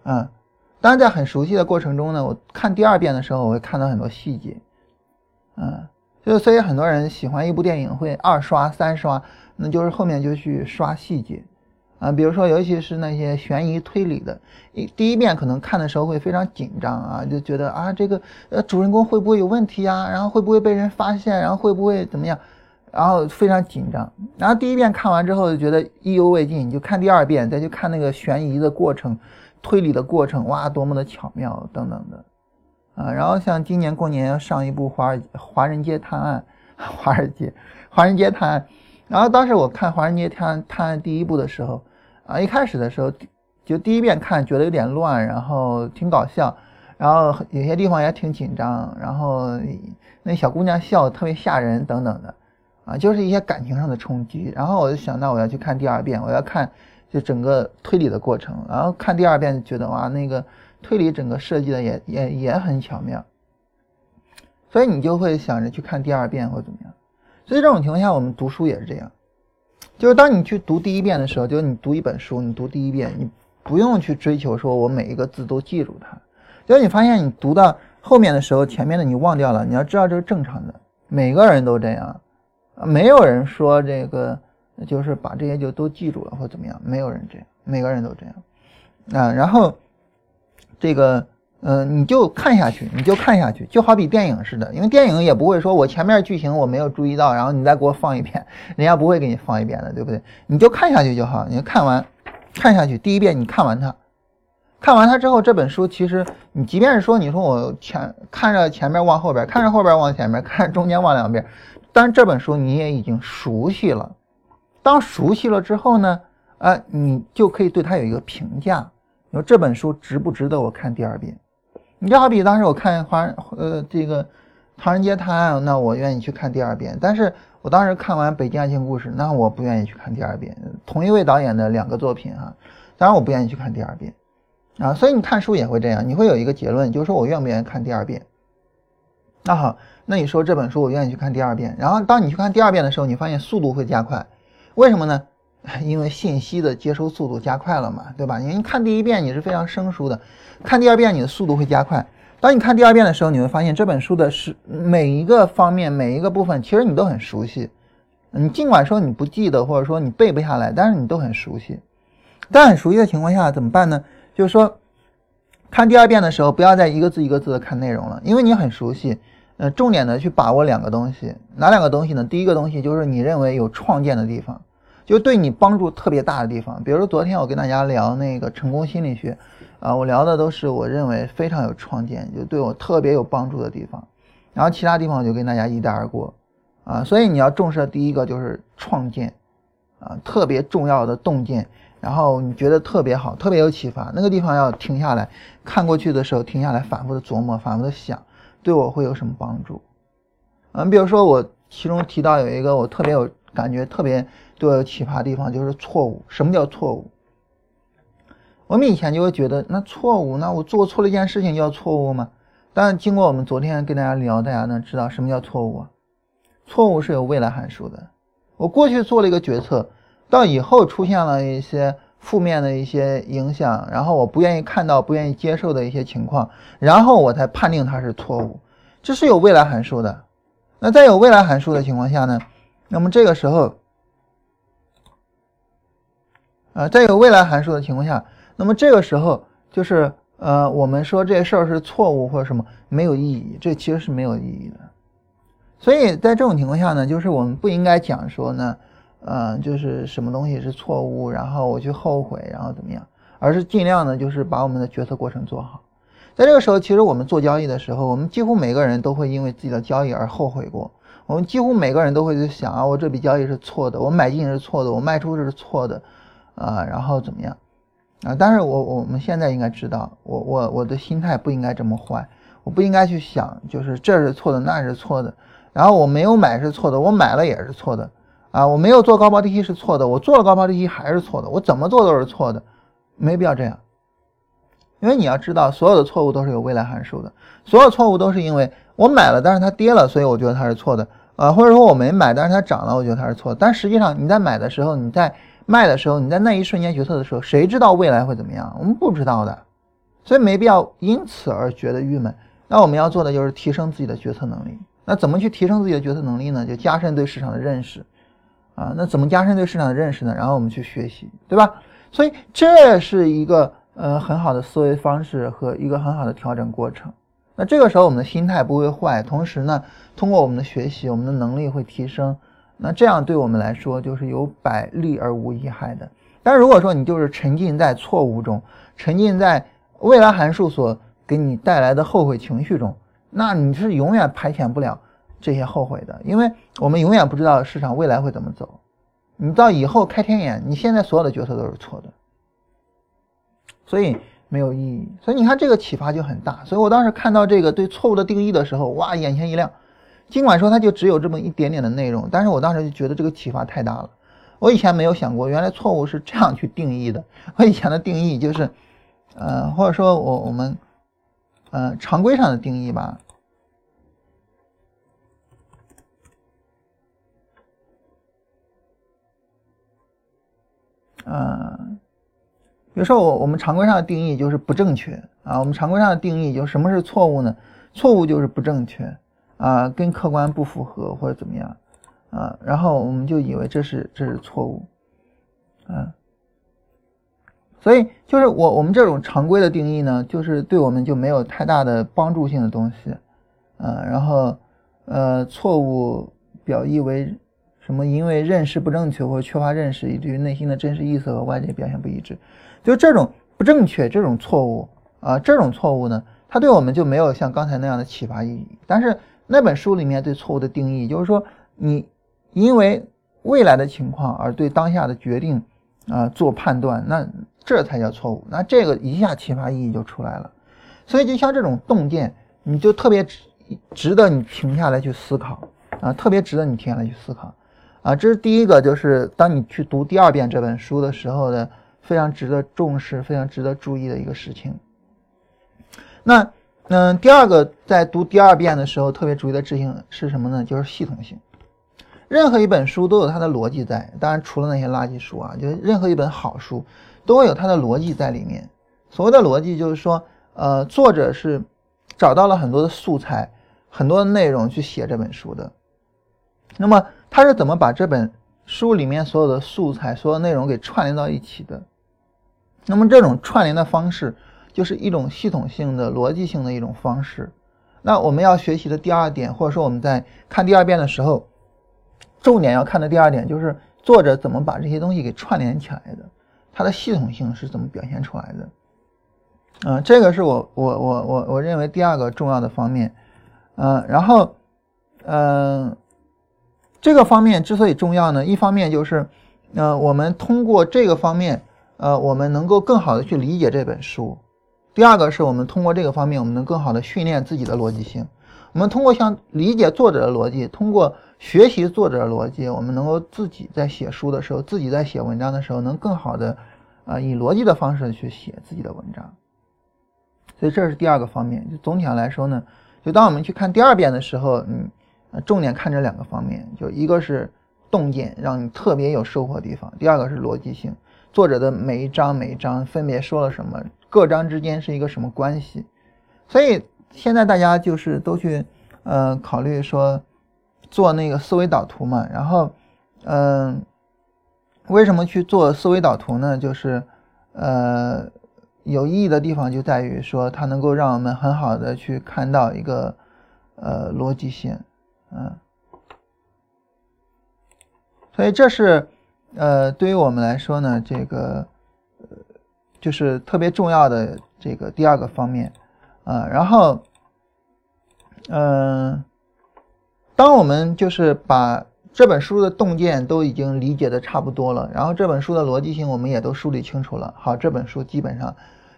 啊。当然，在很熟悉的过程中呢，我看第二遍的时候，我会看到很多细节，嗯，就所以很多人喜欢一部电影会二刷、三刷，那就是后面就去刷细节，啊，比如说尤其是那些悬疑推理的，一第一遍可能看的时候会非常紧张啊，就觉得啊这个呃主人公会不会有问题啊，然后会不会被人发现，然后会不会怎么样，然后非常紧张，然后第一遍看完之后就觉得意犹未尽，你就看第二遍，再去看那个悬疑的过程。推理的过程，哇，多么的巧妙，等等的，啊，然后像今年过年要上一部《华尔华人街探案》，华尔街，华人街探案，然后当时我看《华人街探案》探案第一部的时候，啊，一开始的时候就第一遍看觉得有点乱，然后挺搞笑，然后有些地方也挺紧张，然后那小姑娘笑特别吓人，等等的，啊，就是一些感情上的冲击，然后我就想到我要去看第二遍，我要看。就整个推理的过程，然后看第二遍觉得哇，那个推理整个设计的也也也很巧妙，所以你就会想着去看第二遍或怎么样。所以这种情况下，我们读书也是这样，就是当你去读第一遍的时候，就是你读一本书，你读第一遍，你不用去追求说我每一个字都记住它，就是你发现你读到后面的时候，前面的你忘掉了，你要知道这是正常的，每个人都这样，没有人说这个。就是把这些就都记住了或怎么样，没有人这样，每个人都这样，啊，然后这个，嗯，你就看下去，你就看下去，就好比电影似的，因为电影也不会说我前面剧情我没有注意到，然后你再给我放一遍，人家不会给你放一遍的，对不对？你就看下去就好，你看完，看下去，第一遍你看完它，看完它之后，这本书其实你即便是说你说我前看着前面往后边，看着后边往前面，看着中间往两边，但是这本书你也已经熟悉了。当熟悉了之后呢，啊，你就可以对它有一个评价。你说这本书值不值得我看第二遍？你就好比当时我看华呃这个《唐人街探案》，那我愿意去看第二遍。但是我当时看完《北京爱情故事》，那我不愿意去看第二遍。同一位导演的两个作品啊，当然我不愿意去看第二遍啊。所以你看书也会这样，你会有一个结论，就是说我愿不愿意看第二遍。那好，那你说这本书我愿意去看第二遍，然后当你去看第二遍的时候，你发现速度会加快。为什么呢？因为信息的接收速度加快了嘛，对吧？你看第一遍你是非常生疏的，看第二遍你的速度会加快。当你看第二遍的时候，你会发现这本书的是每一个方面、每一个部分，其实你都很熟悉。你尽管说你不记得，或者说你背不下来，但是你都很熟悉。但很熟悉的情况下怎么办呢？就是说，看第二遍的时候，不要再一个字一个字的看内容了，因为你很熟悉。呃，重点的去把握两个东西，哪两个东西呢？第一个东西就是你认为有创建的地方，就对你帮助特别大的地方。比如说昨天我跟大家聊那个成功心理学，啊，我聊的都是我认为非常有创建，就对我特别有帮助的地方。然后其他地方我就跟大家一带而过，啊，所以你要重视的第一个就是创建，啊，特别重要的洞见，然后你觉得特别好，特别有启发，那个地方要停下来看过去的时候，停下来反复的琢磨，反复的想。对我会有什么帮助？嗯，比如说我其中提到有一个我特别有感觉、特别对我有启发的地方，就是错误。什么叫错误？我们以前就会觉得，那错误，那我做错了一件事情叫错误吗？但是经过我们昨天跟大家聊，大家能知道什么叫错误啊？错误是有未来函数的。我过去做了一个决策，到以后出现了一些。负面的一些影响，然后我不愿意看到、不愿意接受的一些情况，然后我才判定它是错误，这是有未来函数的。那在有未来函数的情况下呢？那么这个时候，啊，在有未来函数的情况下，那么这个时候就是呃，我们说这事儿是错误或者什么没有意义，这其实是没有意义的。所以在这种情况下呢，就是我们不应该讲说呢。呃，就是什么东西是错误，然后我去后悔，然后怎么样？而是尽量的，就是把我们的决策过程做好。在这个时候，其实我们做交易的时候，我们几乎每个人都会因为自己的交易而后悔过。我们几乎每个人都会去想啊，我这笔交易是错的，我买进是错的，我卖出是错的，啊，然后怎么样？啊，但是我我们现在应该知道，我我我的心态不应该这么坏，我不应该去想，就是这是错的，那是错的，然后我没有买是错的，我买了也是错的。啊，我没有做高抛低吸是错的，我做了高抛低吸还是错的，我怎么做都是错的，没必要这样。因为你要知道，所有的错误都是有未来函数的，所有错误都是因为我买了，但是它跌了，所以我觉得它是错的啊，或者说我没买，但是它涨了，我觉得它是错的。但实际上你在买的时候，你在卖的时候，你在那一瞬间决策的时候，谁知道未来会怎么样？我们不知道的，所以没必要因此而觉得郁闷。那我们要做的就是提升自己的决策能力。那怎么去提升自己的决策能力呢？就加深对市场的认识。啊，那怎么加深对市场的认识呢？然后我们去学习，对吧？所以这是一个呃很好的思维方式和一个很好的调整过程。那这个时候我们的心态不会坏，同时呢，通过我们的学习，我们的能力会提升。那这样对我们来说就是有百利而无一害的。但如果说你就是沉浸在错误中，沉浸在未来函数所给你带来的后悔情绪中，那你是永远排遣不了。这些后悔的，因为我们永远不知道市场未来会怎么走。你到以后开天眼，你现在所有的决策都是错的，所以没有意义。所以你看这个启发就很大。所以我当时看到这个对错误的定义的时候，哇，眼前一亮。尽管说它就只有这么一点点的内容，但是我当时就觉得这个启发太大了。我以前没有想过，原来错误是这样去定义的。我以前的定义就是，呃，或者说我我们，呃，常规上的定义吧。嗯，比如说我我们常规上的定义就是不正确啊，我们常规上的定义就什么是错误呢？错误就是不正确啊，跟客观不符合或者怎么样啊，然后我们就以为这是这是错误，啊，所以就是我我们这种常规的定义呢，就是对我们就没有太大的帮助性的东西，啊，然后呃错误表意为。什么？因为认识不正确或缺乏认识，以至于内心的真实意思和外界表现不一致，就这种不正确、这种错误啊，这种错误呢，它对我们就没有像刚才那样的启发意义。但是那本书里面对错误的定义，就是说你因为未来的情况而对当下的决定啊做判断，那这才叫错误。那这个一下启发意义就出来了。所以就像这种洞见，你就特别值值得你停下来去思考啊，特别值得你停下来去思考。啊，这是第一个，就是当你去读第二遍这本书的时候的非常值得重视、非常值得注意的一个事情。那，嗯，第二个在读第二遍的时候特别注意的事情是什么呢？就是系统性。任何一本书都有它的逻辑在，当然除了那些垃圾书啊，就任何一本好书都有它的逻辑在里面。所谓的逻辑就是说，呃，作者是找到了很多的素材、很多的内容去写这本书的。那么他是怎么把这本书里面所有的素材、所有内容给串联到一起的？那么这种串联的方式就是一种系统性的、逻辑性的一种方式。那我们要学习的第二点，或者说我们在看第二遍的时候，重点要看的第二点就是作者怎么把这些东西给串联起来的，它的系统性是怎么表现出来的。嗯，这个是我我我我我认为第二个重要的方面，嗯，然后，嗯，这个方面之所以重要呢，一方面就是，呃，我们通过这个方面，呃，我们能够更好的去理解这本书；第二个是我们通过这个方面，我们能更好的训练自己的逻辑性。我们通过像理解作者的逻辑，通过学习作者的逻辑，我们能够自己在写书的时候，自己在写文章的时候，能更好的，啊，以逻辑的方式去写自己的文章。所以这是第二个方面。就总体上来说呢，就当我们去看第二遍的时候，嗯，重点看这两个方面，就一个是洞见，让你特别有收获的地方；第二个是逻辑性，作者的每一章每一章分别说了什么，各章之间是一个什么关系。所以现在大家就是都去，呃，考虑说做那个思维导图嘛。然后，嗯，为什么去做思维导图呢？就是，呃。有意义的地方就在于说，它能够让我们很好的去看到一个呃逻辑性，嗯，所以这是呃对于我们来说呢，这个呃就是特别重要的这个第二个方面啊。然后，嗯，当我们就是把这本书的洞见都已经理解的差不多了，然后这本书的逻辑性我们也都梳理清楚了，好，这本书基本上。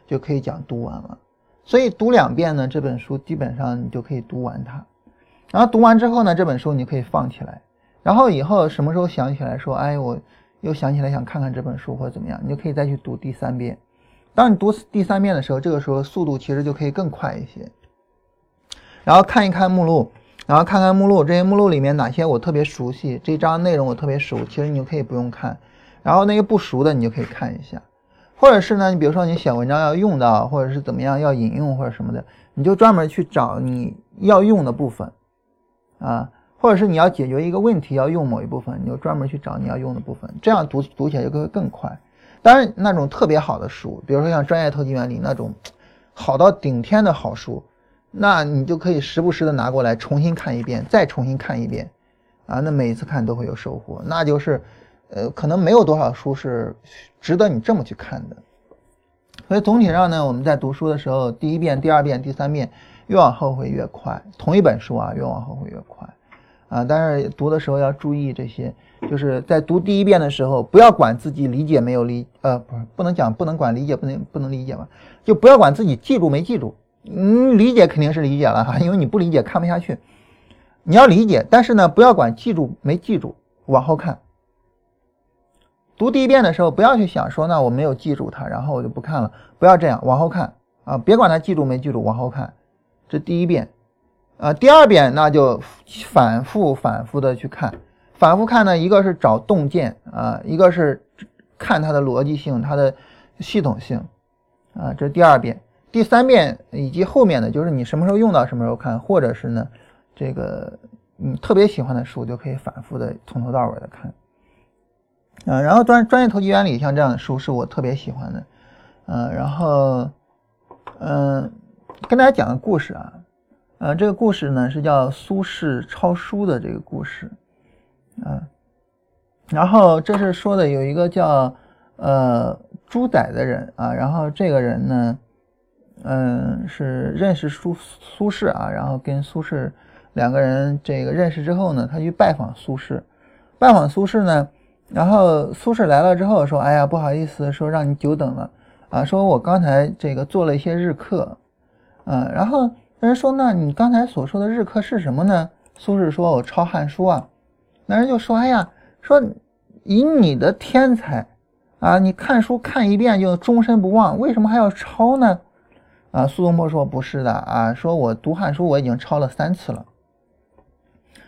就可以讲读完了，所以读两遍呢，这本书基本上你就可以读完它。然后读完之后呢，这本书你可以放起来，然后以后什么时候想起来说，哎，我又想起来想看看这本书或者怎么样，你就可以再去读第三遍。当你读第三遍的时候，这个时候速度其实就可以更快一些。然后看一看目录，然后看看目录，这些目录里面哪些我特别熟悉，这章内容我特别熟，其实你就可以不用看。然后那些不熟的，你就可以看一下。或者是呢，你比如说你写文章要用到，或者是怎么样要引用或者什么的，你就专门去找你要用的部分，啊，或者是你要解决一个问题要用某一部分，你就专门去找你要用的部分，这样读读起来就会更快。当然，那种特别好的书，比如说像《专业透析原理》那种好到顶天的好书，那你就可以时不时的拿过来重新看一遍，再重新看一遍，啊，那每一次看都会有收获，那就是。呃，可能没有多少书是值得你这么去看的，所以总体上呢，我们在读书的时候，第一遍、第二遍、第三遍，越往后会越快。同一本书啊，越往后会越快，啊，但是读的时候要注意这些，就是在读第一遍的时候，不要管自己理解没有理，呃，不是不能讲不能管理解不能不能理解吧，就不要管自己记住没记住，嗯，理解肯定是理解了哈，因为你不理解看不下去，你要理解，但是呢，不要管记住没记住，往后看。读第一遍的时候，不要去想说，那我没有记住它，然后我就不看了。不要这样，往后看啊，别管它记住没记住，往后看。这第一遍，啊，第二遍那就反复反复的去看，反复看呢，一个是找洞见啊，一个是看它的逻辑性、它的系统性啊。这是第二遍，第三遍以及后面的就是你什么时候用到什么时候看，或者是呢，这个你特别喜欢的书就可以反复的从头到尾的看。啊，然后专专业投机原理像这样的书是我特别喜欢的，嗯，然后，嗯，跟大家讲个故事啊，呃，这个故事呢是叫苏轼抄书的这个故事，啊，然后这是说的有一个叫呃朱载的人啊，然后这个人呢，嗯，是认识苏苏轼啊，然后跟苏轼两个人这个认识之后呢，他去拜访苏轼，拜访苏轼呢。然后苏轼来了之后说：“哎呀，不好意思，说让你久等了啊。说我刚才这个做了一些日课，嗯，然后人说：那你刚才所说的日课是什么呢？苏轼说：我抄《汉书》啊。那人就说：哎呀，说以你的天才啊，你看书看一遍就终身不忘，为什么还要抄呢？啊，苏东坡说：不是的啊，说我读《汉书》我已经抄了三次了。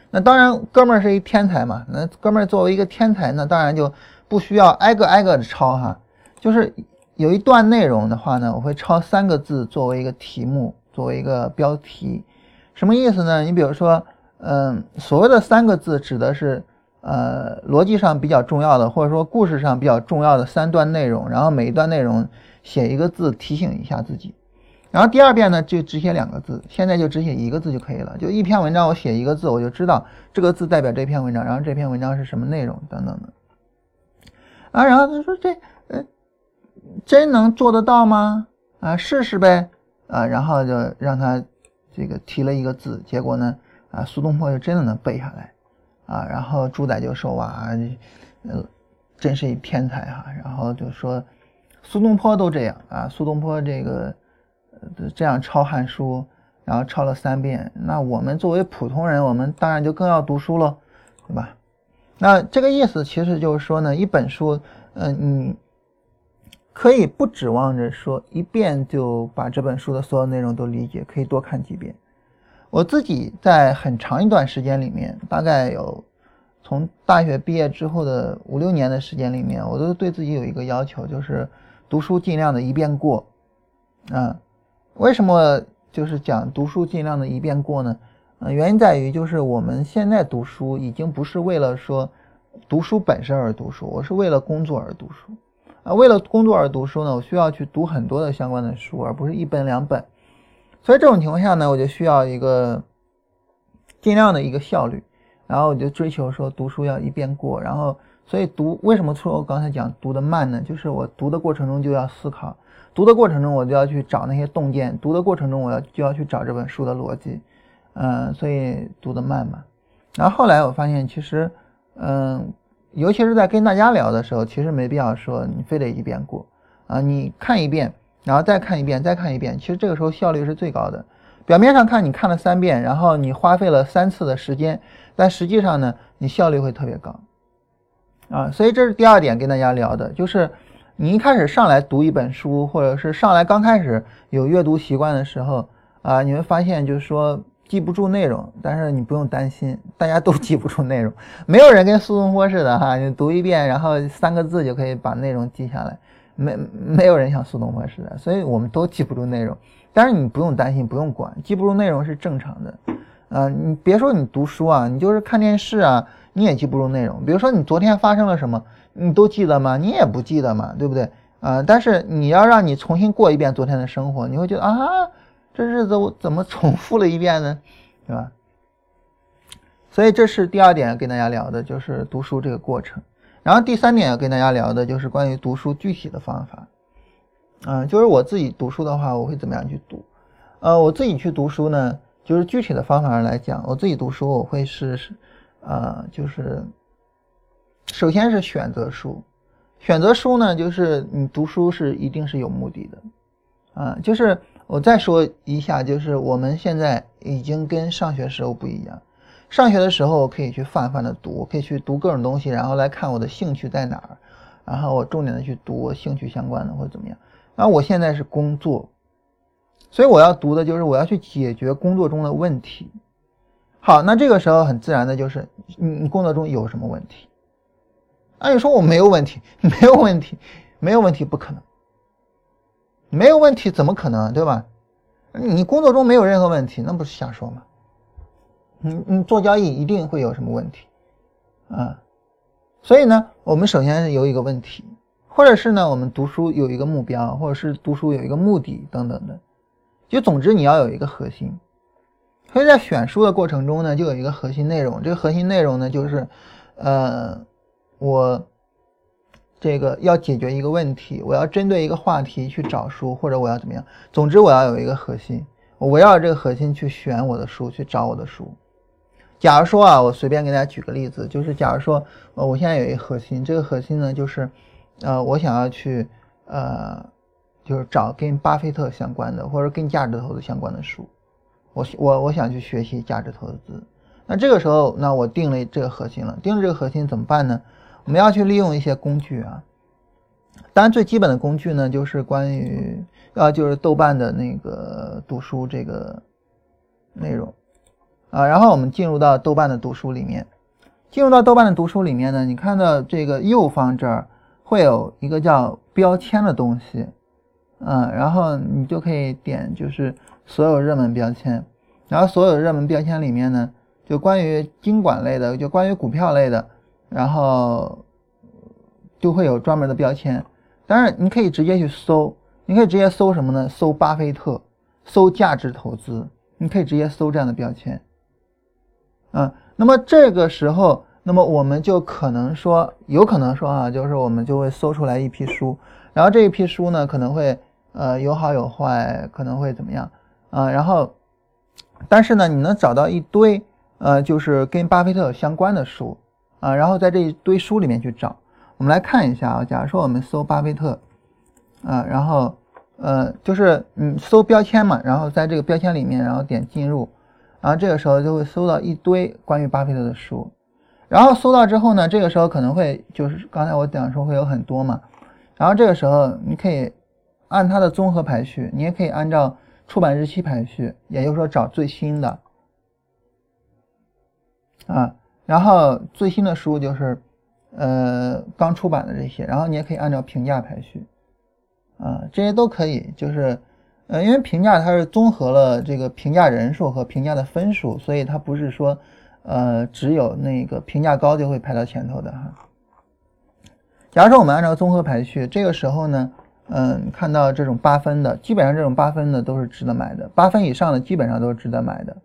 那当然，哥们儿是一天才嘛。那哥们儿作为一个天才，那当然就不需要挨个挨个的抄哈。就是有一段内容的话呢，我会抄三个字作为一个题目，作为一个标题。什么意思呢？你比如说，嗯，所谓的三个字指的是，呃，逻辑上比较重要的，或者说故事上比较重要的三段内容，然后每一段内容写一个字提醒一下自己。然后第二遍呢，就只写两个字，现在就只写一个字就可以了。就一篇文章，我写一个字，我就知道这个字代表这篇文章，然后这篇文章是什么内容等等的。啊，然后他说这，呃，真能做得到吗？啊，试试呗。啊，然后就让他这个提了一个字，结果呢，啊，苏东坡就真的能背下来。啊，然后朱载就说哇，呃，真是一天才哈。然后就说苏东坡都这样啊，苏东坡这个。这样抄《汉书》，然后抄了三遍，那我们作为普通人，我们当然就更要读书喽，对吧？那这个意思其实就是说呢，一本书，嗯，你可以不指望着说一遍就把这本书的所有内容都理解，可以多看几遍。我自己在很长一段时间里面，大概有从大学毕业之后的五六年的时间里面，我都对自己有一个要求，就是读书尽量的一遍过，啊。为什么就是讲读书尽量的一遍过呢？呃，原因在于就是我们现在读书已经不是为了说读书本身而读书，我是为了工作而读书啊。为了工作而读书呢，我需要去读很多的相关的书，而不是一本两本。所以这种情况下呢，我就需要一个尽量的一个效率，然后我就追求说读书要一遍过。然后，所以读为什么说我刚才讲读的慢呢？就是我读的过程中就要思考。读的过程中，我就要去找那些洞见；读的过程中，我要就要去找这本书的逻辑，嗯，所以读得慢嘛。然后后来我发现，其实，嗯，尤其是在跟大家聊的时候，其实没必要说你非得一遍过啊，你看一遍，然后再看一遍，再看一遍，其实这个时候效率是最高的。表面上看你看了三遍，然后你花费了三次的时间，但实际上呢，你效率会特别高啊。所以这是第二点跟大家聊的，就是。你一开始上来读一本书，或者是上来刚开始有阅读习惯的时候啊，你会发现就是说记不住内容，但是你不用担心，大家都记不住内容，没有人跟苏东坡似的哈，你读一遍，然后三个字就可以把内容记下来，没没有人像苏东坡似的，所以我们都记不住内容，但是你不用担心，不用管，记不住内容是正常的，啊，你别说你读书啊，你就是看电视啊，你也记不住内容，比如说你昨天发生了什么。你都记得吗？你也不记得嘛，对不对？啊，但是你要让你重新过一遍昨天的生活，你会觉得啊，这日子我怎么重复了一遍呢？对吧？所以这是第二点要跟大家聊的，就是读书这个过程。然后第三点要跟大家聊的就是关于读书具体的方法。嗯，就是我自己读书的话，我会怎么样去读？呃，我自己去读书呢，就是具体的方法上来讲，我自己读书我会是，呃，就是。首先是选择书，选择书呢，就是你读书是一定是有目的的，啊，就是我再说一下，就是我们现在已经跟上学时候不一样。上学的时候可以去泛泛的读，可以去读各种东西，然后来看我的兴趣在哪儿，然后我重点的去读兴趣相关的或者怎么样。然后我现在是工作，所以我要读的就是我要去解决工作中的问题。好，那这个时候很自然的就是你你工作中有什么问题？那你说我没有问题，没有问题，没有问题，不可能，没有问题怎么可能，对吧？你工作中没有任何问题，那不是瞎说吗？你你做交易一定会有什么问题啊？所以呢，我们首先有一个问题，或者是呢，我们读书有一个目标，或者是读书有一个目的等等的，就总之你要有一个核心。所以在选书的过程中呢，就有一个核心内容，这个核心内容呢，就是呃。我这个要解决一个问题，我要针对一个话题去找书，或者我要怎么样？总之我要有一个核心，我围绕这个核心去选我的书，去找我的书。假如说啊，我随便给大家举个例子，就是假如说，呃，我现在有一个核心，这个核心呢，就是，呃，我想要去，呃，就是找跟巴菲特相关的，或者跟价值投资相关的书。我我我想去学习价值投资。那这个时候，那我定了这个核心了，定了这个核心怎么办呢？我们要去利用一些工具啊，当然最基本的工具呢，就是关于呃，就是豆瓣的那个读书这个内容。啊，然后我们进入到豆瓣的读书里面，进入到豆瓣的读书里面呢，你看到这个右方这儿会有一个叫标签的东西，嗯，然后你就可以点就是所有热门标签，然后所有热门标签里面呢，就关于经管类的，就关于股票类的，然后就会有专门的标签，当然你可以直接去搜，你可以直接搜什么呢？搜巴菲特，搜价值投资，你可以直接搜这样的标签。啊，那么这个时候，那么我们就可能说，有可能说啊，就是我们就会搜出来一批书，然后这一批书呢，可能会呃有好有坏，可能会怎么样啊？然后，但是呢，你能找到一堆呃，就是跟巴菲特相关的书啊，然后在这一堆书里面去找，我们来看一下啊。假如说我们搜巴菲特啊，然后呃，就是你搜标签嘛，然后在这个标签里面，然后点进入。然后这个时候就会搜到一堆关于巴菲特的书，然后搜到之后呢，这个时候可能会就是刚才我讲说会有很多嘛，然后这个时候你可以按它的综合排序，你也可以按照出版日期排序，也就是说找最新的啊，然后最新的书就是呃刚出版的这些，然后你也可以按照评价排序啊，这些都可以，就是。呃，因为评价它是综合了这个评价人数和评价的分数，所以它不是说，呃，只有那个评价高就会排到前头的哈。假如说我们按照综合排序，这个时候呢，嗯，看到这种八分的，基本上这种八分的都是值得买的，八分以上的基本上都是值得买的，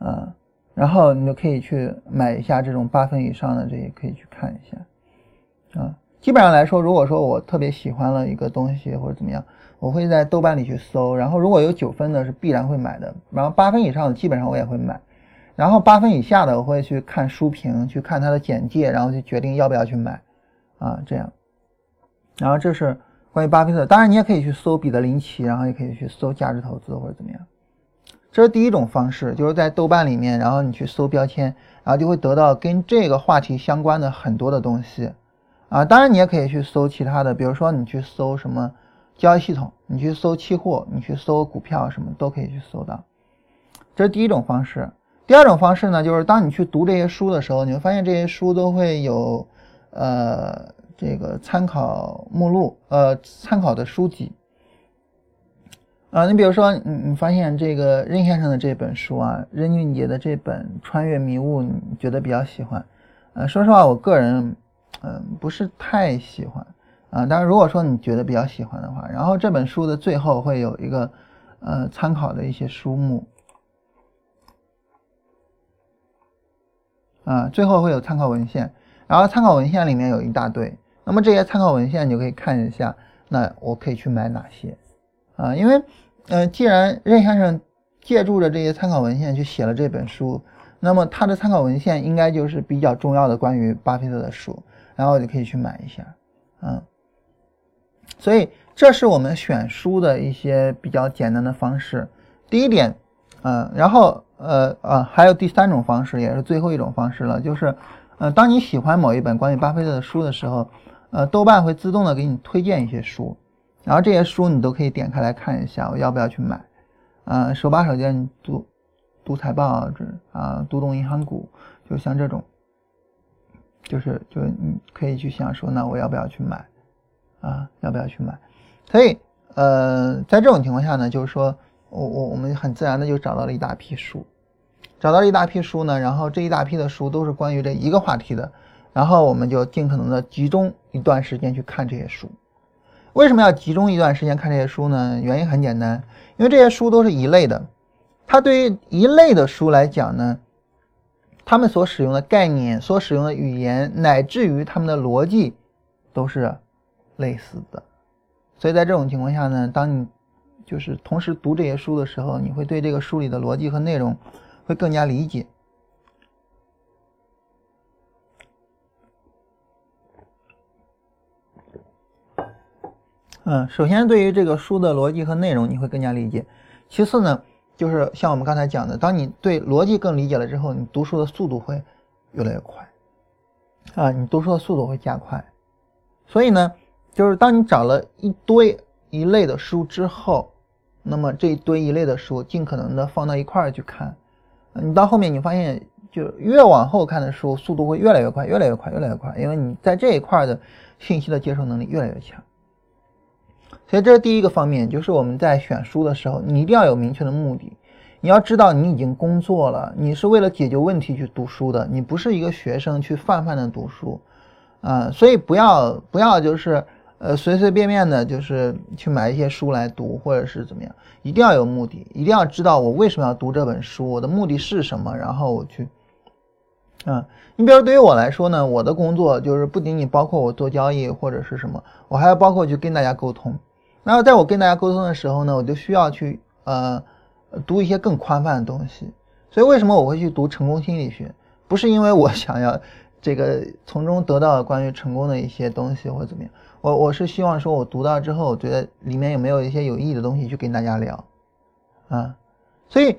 啊，然后你就可以去买一下这种八分以上的，这也可以去看一下，啊，基本上来说，如果说我特别喜欢了一个东西或者怎么样。我会在豆瓣里去搜，然后如果有九分的是必然会买的，然后八分以上的基本上我也会买，然后八分以下的我会去看书评，去看它的简介，然后就决定要不要去买，啊这样，然后这是关于巴菲特，当然你也可以去搜彼得林奇，然后也可以去搜价值投资或者怎么样，这是第一种方式，就是在豆瓣里面，然后你去搜标签，然后就会得到跟这个话题相关的很多的东西，啊当然你也可以去搜其他的，比如说你去搜什么。交易系统，你去搜期货，你去搜股票，什么都可以去搜到。这是第一种方式。第二种方式呢，就是当你去读这些书的时候，你会发现这些书都会有呃这个参考目录，呃参考的书籍。啊，你比如说，你你发现这个任先生的这本书啊，任俊杰的这本《穿越迷雾》，你觉得比较喜欢。呃，说实话，我个人嗯不是太喜欢。啊，当然，如果说你觉得比较喜欢的话，然后这本书的最后会有一个，呃，参考的一些书目，啊，最后会有参考文献，然后参考文献里面有一大堆，那么这些参考文献你就可以看一下，那我可以去买哪些，啊，因为，呃，既然任先生借助着这些参考文献去写了这本书，那么他的参考文献应该就是比较重要的关于巴菲特的书，然后就可以去买一下，嗯。所以这是我们选书的一些比较简单的方式。第一点，嗯，然后呃呃，还有第三种方式，也是最后一种方式了，就是，呃，当你喜欢某一本关于巴菲特的书的时候，呃，豆瓣会自动的给你推荐一些书，然后这些书你都可以点开来看一下，我要不要去买？啊，手把手教你读读财报，这啊，读懂银行股，就像这种，就是就你可以去想说，那我要不要去买？啊，要不要去买？所以，呃，在这种情况下呢，就是说我我我们很自然的就找到了一大批书，找到了一大批书呢，然后这一大批的书都是关于这一个话题的，然后我们就尽可能的集中一段时间去看这些书。为什么要集中一段时间看这些书呢？原因很简单，因为这些书都是一类的，它对于一类的书来讲呢，他们所使用的概念、所使用的语言，乃至于他们的逻辑，都是。类似的，所以在这种情况下呢，当你就是同时读这些书的时候，你会对这个书里的逻辑和内容会更加理解。嗯，首先对于这个书的逻辑和内容你会更加理解，其次呢，就是像我们刚才讲的，当你对逻辑更理解了之后，你读书的速度会越来越快，啊，你读书的速度会加快，所以呢。就是当你找了一堆一类的书之后，那么这一堆一类的书尽可能的放到一块儿去看，你到后面你发现，就越往后看的书，速度会越来越快，越来越快，越来越快，因为你在这一块的信息的接受能力越来越强。所以这是第一个方面，就是我们在选书的时候，你一定要有明确的目的。你要知道，你已经工作了，你是为了解决问题去读书的，你不是一个学生去泛泛的读书，啊，所以不要不要就是呃随随便便的，就是去买一些书来读，或者是怎么样，一定要有目的，一定要知道我为什么要读这本书，我的目的是什么，然后我去，啊，你比如对于我来说呢，我的工作就是不仅仅包括我做交易或者是什么，我还要包括去跟大家沟通。然后在我跟大家沟通的时候呢，我就需要去呃读一些更宽泛的东西。所以为什么我会去读成功心理学？不是因为我想要这个从中得到关于成功的一些东西或者怎么样，我我是希望说我读到之后，我觉得里面有没有一些有意义的东西去跟大家聊啊。所以。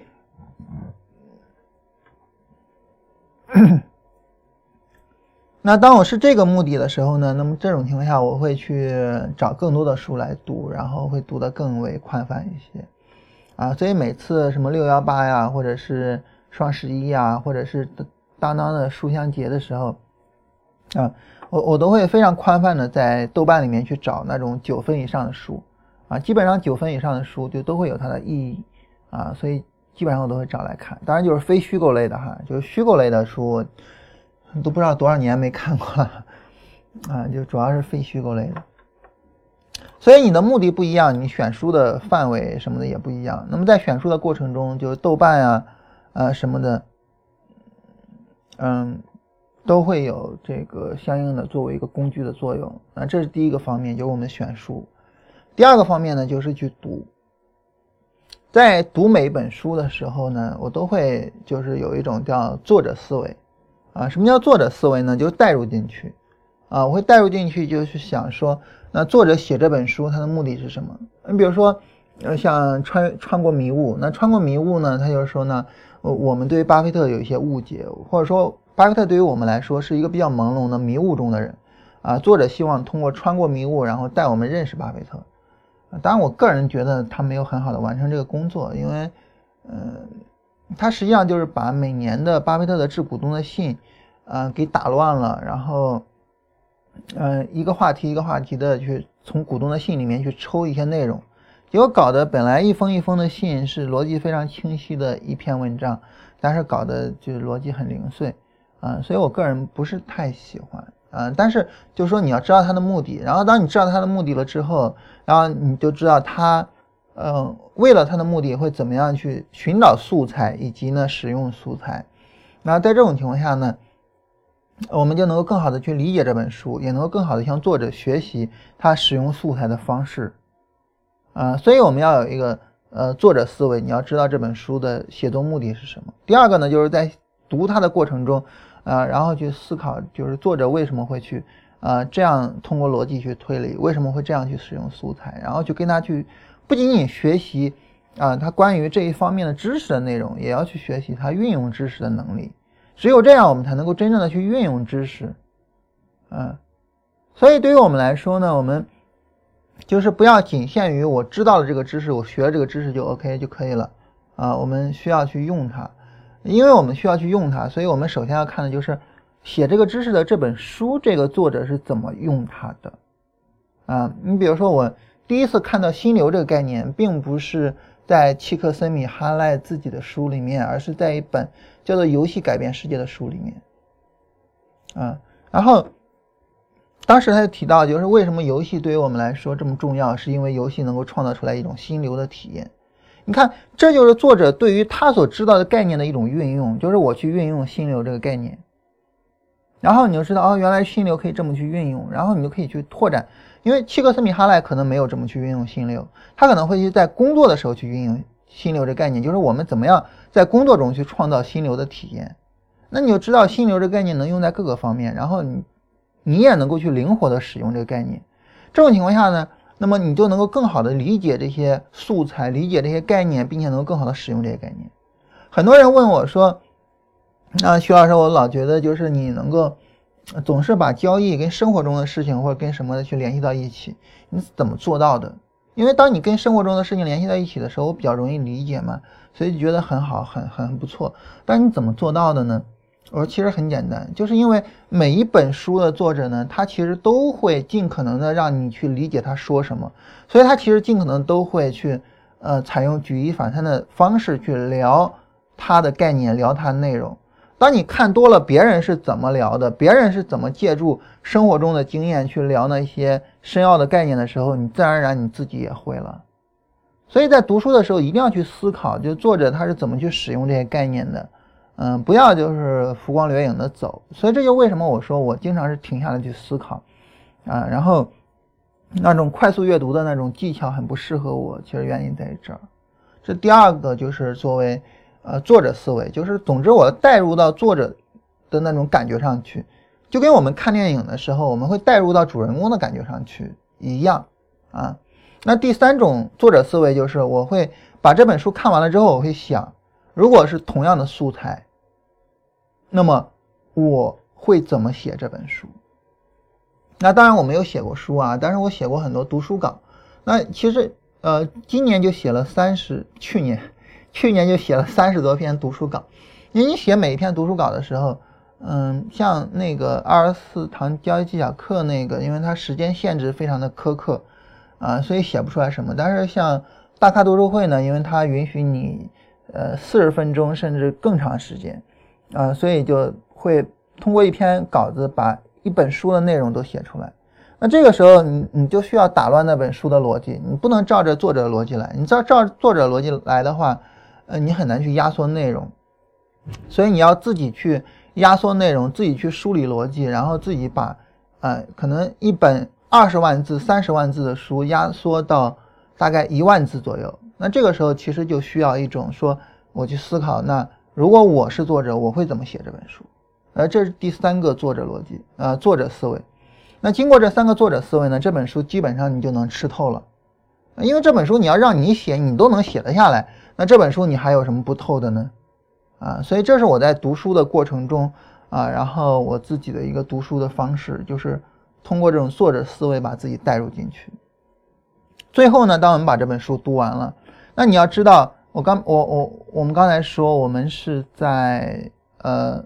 那当我是这个目的的时候呢？那么这种情况下，我会去找更多的书来读，然后会读得更为宽泛一些，啊，所以每次什么六幺八呀，或者是双十一呀，或者是当当的书香节的时候，啊，我我都会非常宽泛的在豆瓣里面去找那种九分以上的书，啊，基本上九分以上的书就都会有它的意义，啊，所以基本上我都会找来看。当然就是非虚构类的哈，就是虚构类的书。都不知道多少年没看过了，啊，就主要是非虚构类的，所以你的目的不一样，你选书的范围什么的也不一样。那么在选书的过程中，就豆瓣啊，啊什么的，嗯，都会有这个相应的作为一个工具的作用。啊，这是第一个方面，就是我们选书。第二个方面呢，就是去读。在读每一本书的时候呢，我都会就是有一种叫作者思维。啊，什么叫作者思维呢？就带入进去，啊，我会带入进去，就是想说，那作者写这本书他的目的是什么？你比如说，呃，像穿穿过迷雾，那穿过迷雾呢，他就是说呢，我我们对于巴菲特有一些误解，或者说巴菲特对于我们来说是一个比较朦胧的迷雾中的人，啊，作者希望通过穿过迷雾，然后带我们认识巴菲特。当然，我个人觉得他没有很好的完成这个工作，因为，嗯。他实际上就是把每年的巴菲特的致股东的信，呃，给打乱了，然后，嗯，一个话题一个话题的去从股东的信里面去抽一些内容，结果搞得本来一封一封的信是逻辑非常清晰的一篇文章，但是搞得就是逻辑很零碎，啊，所以我个人不是太喜欢，啊，但是就是说你要知道他的目的，然后当你知道他的目的了之后，然后你就知道他。嗯，为了他的目的会怎么样去寻找素材，以及呢使用素材。那在这种情况下呢，我们就能够更好的去理解这本书，也能够更好的向作者学习他使用素材的方式。啊，所以我们要有一个呃作者思维，你要知道这本书的写作目的是什么。第二个呢，就是在读它的过程中，啊，然后去思考，就是作者为什么会去啊这样通过逻辑去推理，为什么会这样去使用素材，然后去跟他去。不仅仅学习啊，他关于这一方面的知识的内容，也要去学习他运用知识的能力。只有这样，我们才能够真正的去运用知识。嗯，所以对于我们来说呢，我们就是不要仅限于我知道了这个知识，我学了这个知识就 OK 就可以了啊。我们需要去用它，因为我们需要去用它，所以我们首先要看的就是写这个知识的这本书，这个作者是怎么用它的啊。你比如说我。第一次看到心流这个概念，并不是在契克森米哈赖自己的书里面，而是在一本叫做《游戏改变世界》的书里面。啊，然后当时他就提到，就是为什么游戏对于我们来说这么重要，是因为游戏能够创造出来一种心流的体验。你看，这就是作者对于他所知道的概念的一种运用，就是我去运用心流这个概念，然后你就知道，哦，原来心流可以这么去运用，然后你就可以去拓展。因为契克斯米哈赖可能没有这么去运用心流，他可能会去在工作的时候去运用心流这概念，就是我们怎么样在工作中去创造心流的体验。那你就知道心流这概念能用在各个方面，然后你你也能够去灵活的使用这个概念。这种情况下呢，那么你就能够更好的理解这些素材，理解这些概念，并且能够更好的使用这些概念。很多人问我说：“那徐老师，我老觉得就是你能够。”总是把交易跟生活中的事情或者跟什么的去联系到一起，你怎么做到的？因为当你跟生活中的事情联系在一起的时候，我比较容易理解嘛，所以就觉得很好，很很不错。但你怎么做到的呢？我说其实很简单，就是因为每一本书的作者呢，他其实都会尽可能的让你去理解他说什么，所以他其实尽可能都会去，呃，采用举一反三的方式去聊他的概念，聊他的内容。当你看多了别人是怎么聊的，别人是怎么借助生活中的经验去聊那些深奥的概念的时候，你自然而然你自己也会了。所以在读书的时候一定要去思考，就作者他是怎么去使用这些概念的。嗯，不要就是浮光掠影的走，所以这就为什么我说我经常是停下来去思考，啊，然后那种快速阅读的那种技巧很不适合我，其实原因在这儿。这第二个就是作为呃作者思维，就是总之我带入到作者的那种感觉上去，就跟我们看电影的时候我们会带入到主人公的感觉上去一样啊。那第三种作者思维就是我会把这本书看完了之后，我会想，如果是同样的素材。那么我会怎么写这本书？那当然我没有写过书啊，但是我写过很多读书稿。那其实呃，今年就写了三十，去年去年就写了三十多篇读书稿。因为你写每一篇读书稿的时候，嗯，像那个二十四堂交易技巧课那个，因为它时间限制非常的苛刻啊，所以写不出来什么。但是像大咖读书会呢，因为它允许你呃四十分钟甚至更长时间。啊，所以就会通过一篇稿子把一本书的内容都写出来。那这个时候，你你就需要打乱那本书的逻辑，你不能照着作者逻辑来。你照照作者逻辑来的话，呃，你很难去压缩内容。所以你要自己去压缩内容，自己去梳理逻辑，然后自己把，呃，可能一本二十万字、三十万字的书压缩到大概一万字左右。那这个时候其实就需要一种说，我去思考那。如果我是作者，我会怎么写这本书？呃，这是第三个作者逻辑，呃，作者思维。那经过这三个作者思维呢，这本书基本上你就能吃透了。因为这本书你要让你写，你都能写得下来，那这本书你还有什么不透的呢？啊，所以这是我在读书的过程中啊，然后我自己的一个读书的方式，就是通过这种作者思维把自己带入进去。最后呢，当我们把这本书读完了，那你要知道。我刚我我我们刚才说，我们是在呃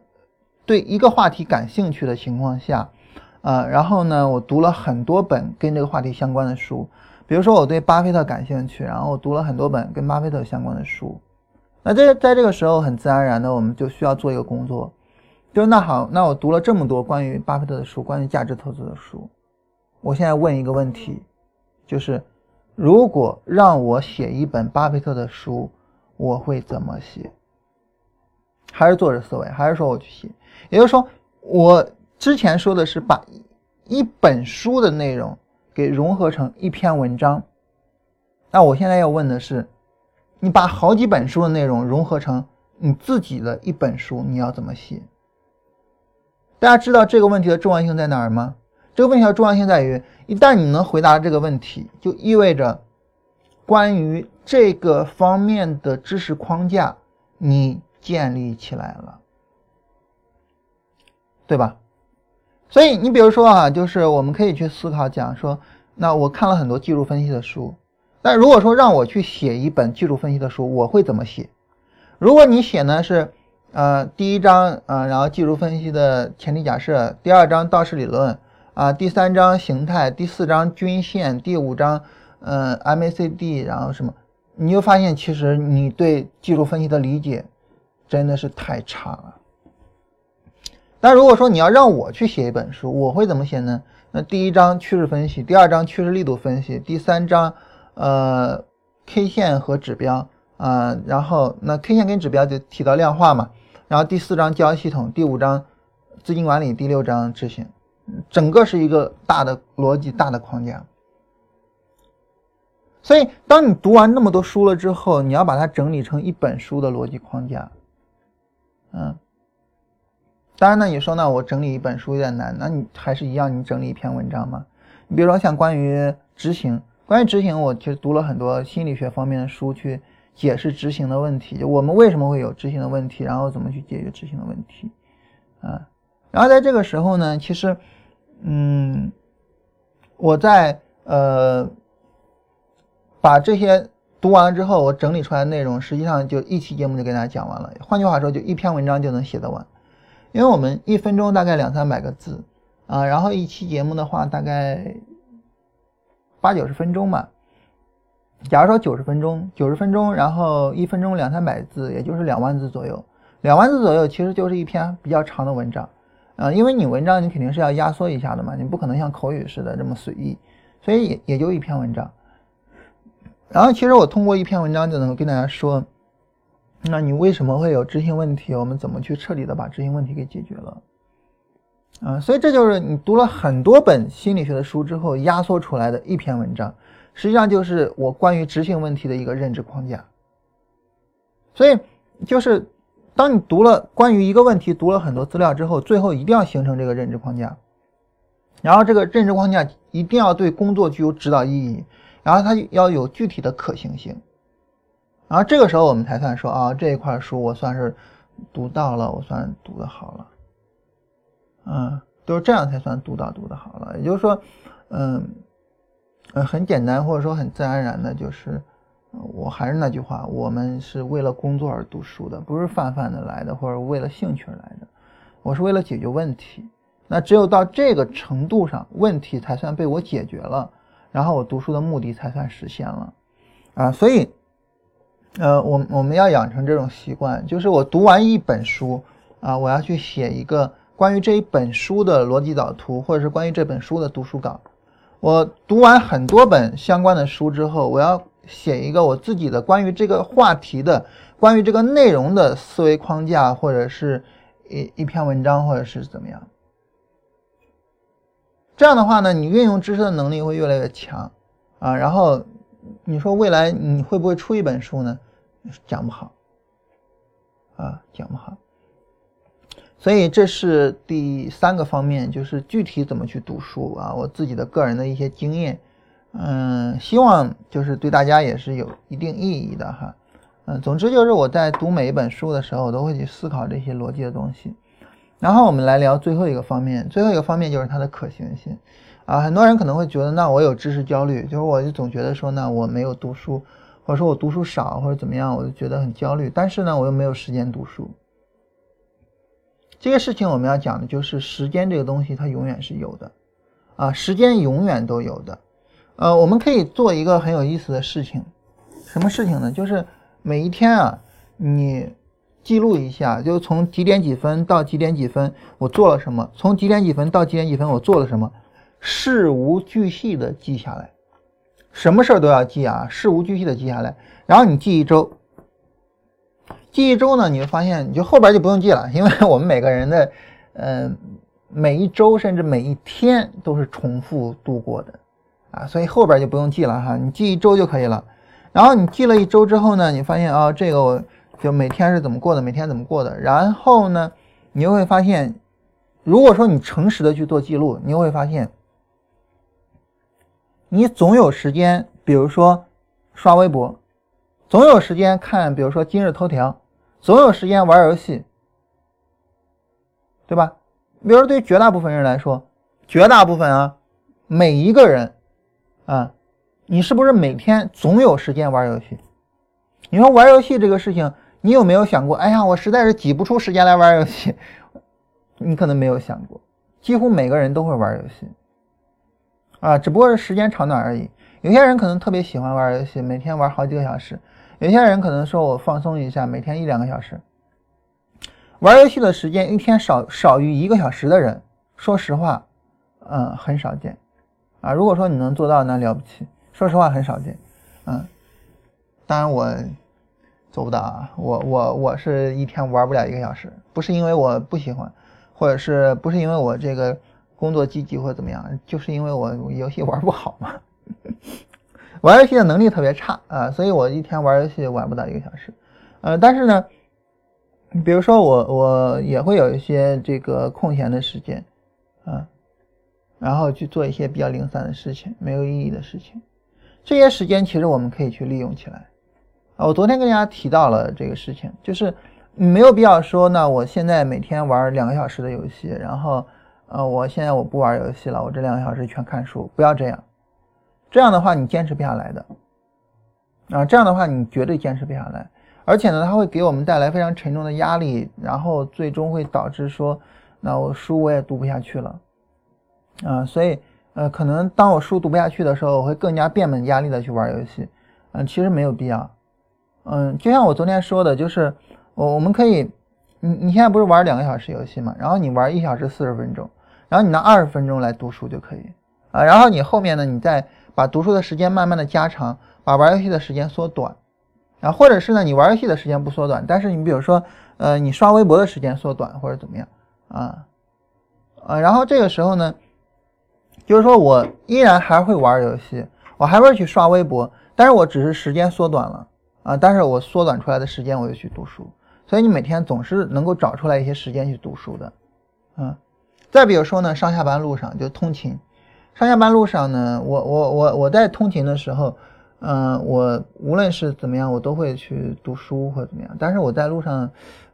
对一个话题感兴趣的情况下，呃，然后呢，我读了很多本跟这个话题相关的书，比如说我对巴菲特感兴趣，然后我读了很多本跟巴菲特相关的书。那这在这个时候很自然而然的，我们就需要做一个工作，就是那好，那我读了这么多关于巴菲特的书，关于价值投资的书，我现在问一个问题，就是如果让我写一本巴菲特的书。我会怎么写？还是作者思维？还是说我去写？也就是说，我之前说的是把一本书的内容给融合成一篇文章。那我现在要问的是，你把好几本书的内容融合成你自己的一本书，你要怎么写？大家知道这个问题的重要性在哪儿吗？这个问题的重要性在于，一旦你能回答这个问题，就意味着关于。这个方面的知识框架你建立起来了，对吧？所以你比如说啊，就是我们可以去思考讲说，那我看了很多技术分析的书，但如果说让我去写一本技术分析的书，我会怎么写？如果你写呢是呃第一章啊，然后技术分析的前提假设，第二章道氏理论啊，第三章形态，第四章均线，第五章嗯 MACD，然后什么？你就发现，其实你对技术分析的理解真的是太差了。但如果说你要让我去写一本书，我会怎么写呢？那第一章趋势分析，第二章趋势力度分析，第三章呃 K 线和指标啊，然后那 K 线跟指标就提到量化嘛，然后第四章交易系统，第五章资金管理，第六章执行，整个是一个大的逻辑、大的框架。所以，当你读完那么多书了之后，你要把它整理成一本书的逻辑框架，嗯。当然呢，你说呢，我整理一本书有点难，那你还是一样，你整理一篇文章嘛。你比如说像关于执行，关于执行，我其实读了很多心理学方面的书去解释执行的问题，我们为什么会有执行的问题，然后怎么去解决执行的问题，啊。然后在这个时候呢，其实，嗯，我在呃。把这些读完了之后，我整理出来的内容，实际上就一期节目就给大家讲完了。换句话说，就一篇文章就能写得完，因为我们一分钟大概两三百个字啊，然后一期节目的话大概八九十分钟吧。假如说九十分钟，九十分钟，然后一分钟两三百字，也就是两万字左右。两万字左右其实就是一篇比较长的文章，啊，因为你文章你肯定是要压缩一下的嘛，你不可能像口语似的这么随意，所以也也就一篇文章。然后其实我通过一篇文章就能跟大家说，那你为什么会有执行问题？我们怎么去彻底的把执行问题给解决了？啊，所以这就是你读了很多本心理学的书之后压缩出来的一篇文章。实际上就是我关于执行问题的一个认知框架，所以就是当你读了关于一个问题读了很多资料之后，最后一定要形成这个认知框架，然后这个认知框架一定要对工作具有指导意义，然后它要有具体的可行性，然后这个时候我们才算说啊这一块书我算是读到了，我算读的好了，嗯，都是这样才算读到读的好了，也就是说，嗯。呃，很简单，或者说很自然而然的，就是，我还是那句话，我们是为了工作而读书的，不是泛泛的来的，或者为了兴趣而来的。我是为了解决问题。那只有到这个程度上，问题才算被我解决了，然后我读书的目的才算实现了。啊，所以，呃，我我们要养成这种习惯，就是我读完一本书，啊，我要去写一个关于这一本书的逻辑导图，或者是关于这本书的读书稿。我读完很多本相关的书之后，我要写一个我自己的关于这个话题的、关于这个内容的思维框架，或者是一一篇文章，或者是怎么样。这样的话呢，你运用知识的能力会越来越强啊。然后你说未来你会不会出一本书呢？讲不好啊，讲不好。所以这是第三个方面，就是具体怎么去读书啊，我自己的个人的一些经验，嗯，希望就是对大家也是有一定意义的哈，嗯，总之就是我在读每一本书的时候，我都会去思考这些逻辑的东西。然后我们来聊最后一个方面，最后一个方面就是它的可行性啊，很多人可能会觉得，那我有知识焦虑，就是我就总觉得说，那我没有读书，或者说我读书少，或者怎么样，我就觉得很焦虑，但是呢，我又没有时间读书。这个事情我们要讲的就是时间这个东西，它永远是有的，啊，时间永远都有的，呃，我们可以做一个很有意思的事情，什么事情呢？就是每一天啊，你记录一下，就从几点几分到几点几分我做了什么，从几点几分到几点几分我做了什么，事无巨细的记下来，什么事儿都要记啊，事无巨细的记下来，然后你记一周。记一周呢，你会发现，你就后边就不用记了，因为我们每个人的，嗯，每一周甚至每一天都是重复度过的，啊，所以后边就不用记了哈，你记一周就可以了。然后你记了一周之后呢，你发现啊，这个我就每天是怎么过的，每天怎么过的。然后呢，你又会发现，如果说你诚实的去做记录，你又会发现，你总有时间，比如说刷微博。总有时间看，比如说今日头条，总有时间玩游戏，对吧？比如说对绝大部分人来说，绝大部分啊，每一个人啊，你是不是每天总有时间玩游戏？你说玩游戏这个事情，你有没有想过？哎呀，我实在是挤不出时间来玩游戏。你可能没有想过，几乎每个人都会玩游戏啊，只不过是时间长短而已。有些人可能特别喜欢玩游戏，每天玩好几个小时。有些人可能说我放松一下，每天一两个小时玩游戏的时间，一天少少于一个小时的人，说实话，嗯，很少见啊。如果说你能做到，那了不起。说实话，很少见，嗯。当然我做不到啊，我我我是一天玩不了一个小时，不是因为我不喜欢，或者是不是因为我这个工作积极或者怎么样，就是因为我游戏玩不好嘛。玩游戏的能力特别差啊，所以我一天玩游戏玩不到一个小时，呃，但是呢，比如说我我也会有一些这个空闲的时间，啊，然后去做一些比较零散的事情，没有意义的事情，这些时间其实我们可以去利用起来，啊，我昨天跟大家提到了这个事情，就是没有必要说呢，我现在每天玩两个小时的游戏，然后呃，我现在我不玩游戏了，我这两个小时全看书，不要这样。这样的话，你坚持不下来的，啊，这样的话你绝对坚持不下来，而且呢，它会给我们带来非常沉重的压力，然后最终会导致说，那我书我也读不下去了，啊，所以呃，可能当我书读不下去的时候，我会更加变本加厉的去玩游戏，嗯，其实没有必要，嗯，就像我昨天说的，就是我我们可以，你你现在不是玩两个小时游戏嘛，然后你玩一小时四十分钟，然后你拿二十分钟来读书就可以，啊，然后你后面呢，你再把读书的时间慢慢的加长。把玩游戏的时间缩短，啊，或者是呢，你玩游戏的时间不缩短，但是你比如说，呃，你刷微博的时间缩短或者怎么样，啊，啊，然后这个时候呢，就是说我依然还会玩游戏，我还会去刷微博，但是我只是时间缩短了，啊，但是我缩短出来的时间我就去读书，所以你每天总是能够找出来一些时间去读书的，嗯，再比如说呢，上下班路上就通勤，上下班路上呢，我我我我在通勤的时候。嗯，我无论是怎么样，我都会去读书或怎么样。但是我在路上，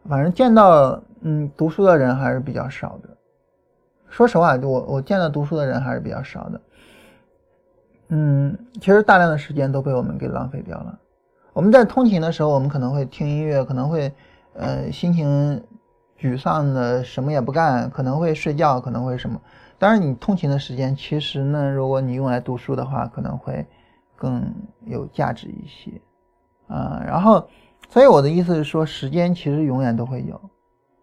反正见到嗯读书的人还是比较少的。说实话，我我见到读书的人还是比较少的。嗯，其实大量的时间都被我们给浪费掉了。我们在通勤的时候，我们可能会听音乐，可能会呃心情沮丧的什么也不干，可能会睡觉，可能会什么。当然，你通勤的时间，其实呢，如果你用来读书的话，可能会。更有价值一些，啊，然后，所以我的意思是说，时间其实永远都会有，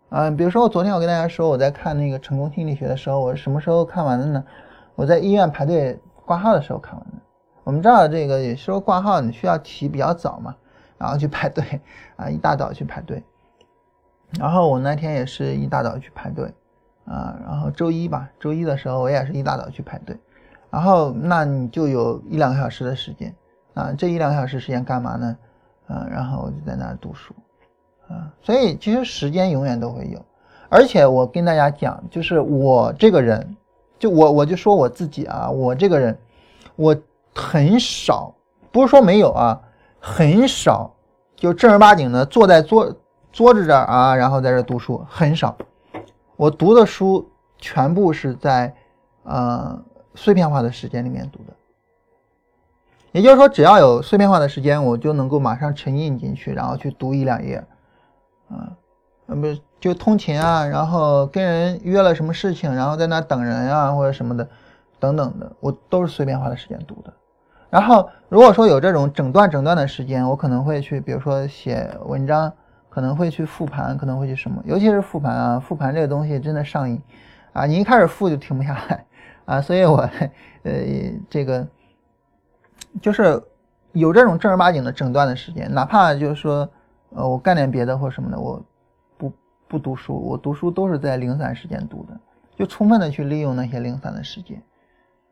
啊，比如说我昨天我跟大家说我在看那个成功心理学的时候，我是什么时候看完的呢？我在医院排队挂号的时候看完的。我们知道这个有时候挂号你需要起比较早嘛，然后去排队，啊，一大早去排队，然后我那天也是一大早去排队，啊，然后周一吧，周一的时候我也是一大早去排队。然后，那你就有一两个小时的时间啊，这一两个小时时间干嘛呢？啊，然后我就在那儿读书，啊，所以其实时间永远都会有。而且我跟大家讲，就是我这个人，就我我就说我自己啊，我这个人，我很少，不是说没有啊，很少，就正儿八经的坐在桌桌子这儿啊，然后在这读书，很少。我读的书全部是在，呃。碎片化的时间里面读的，也就是说，只要有碎片化的时间，我就能够马上沉浸进去，然后去读一两页，啊，那不就通勤啊，然后跟人约了什么事情，然后在那等人啊或者什么的，等等的，我都是碎片化的时间读的。然后如果说有这种整段整段的时间，我可能会去，比如说写文章，可能会去复盘，可能会去什么，尤其是复盘啊，复盘这个东西真的上瘾啊，你一开始复就停不下来。啊，所以我，呃，这个就是有这种正儿八经的整段的时间，哪怕就是说，呃，我干点别的或什么的，我不不读书，我读书都是在零散时间读的，就充分的去利用那些零散的时间，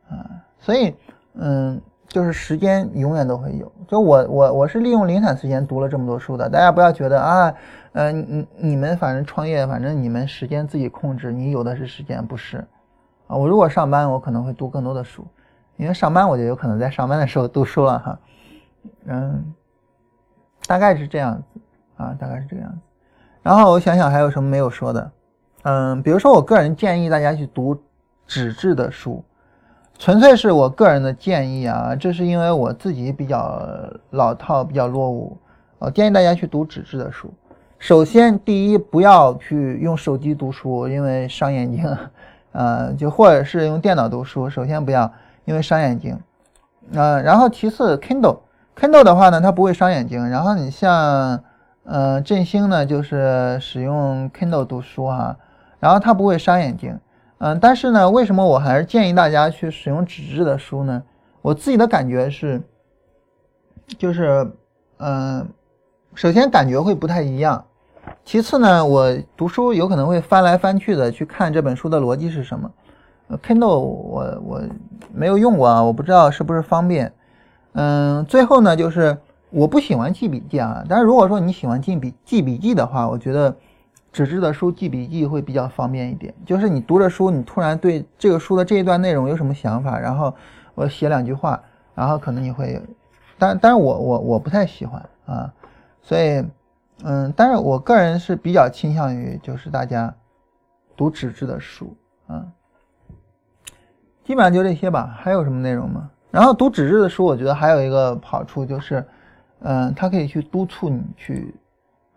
啊，所以，嗯，就是时间永远都会有，就我我我是利用零散时间读了这么多书的，大家不要觉得啊，呃，你你们反正创业，反正你们时间自己控制，你有的是时间，不是。啊，我如果上班，我可能会读更多的书，因为上班我就有可能在上班的时候读书了哈。嗯，大概是这样子啊，大概是这个样子。然后我想想还有什么没有说的，嗯，比如说我个人建议大家去读纸质的书，纯粹是我个人的建议啊，这是因为我自己比较老套，比较落伍，我建议大家去读纸质的书。首先，第一，不要去用手机读书，因为伤眼睛。呃，就或者是用电脑读书，首先不要，因为伤眼睛。呃，然后其次，Kindle，Kindle 的话呢，它不会伤眼睛。然后你像，呃，振兴呢，就是使用 Kindle 读书哈，然后它不会伤眼睛。嗯，但是呢，为什么我还是建议大家去使用纸质的书呢？我自己的感觉是，就是，嗯，首先感觉会不太一样。其次呢，我读书有可能会翻来翻去的去看这本书的逻辑是什么。Kindle 我我没有用过啊，我不知道是不是方便。嗯，最后呢，就是我不喜欢记笔记啊，但是如果说你喜欢记笔记笔记的话，我觉得纸质的书记笔记会比较方便一点。就是你读着书，你突然对这个书的这一段内容有什么想法，然后我写两句话，然后可能你会，但但是我我我不太喜欢啊，所以。嗯，但是我个人是比较倾向于就是大家读纸质的书啊，基本上就这些吧。还有什么内容吗？然后读纸质的书，我觉得还有一个好处就是，嗯，它可以去督促你去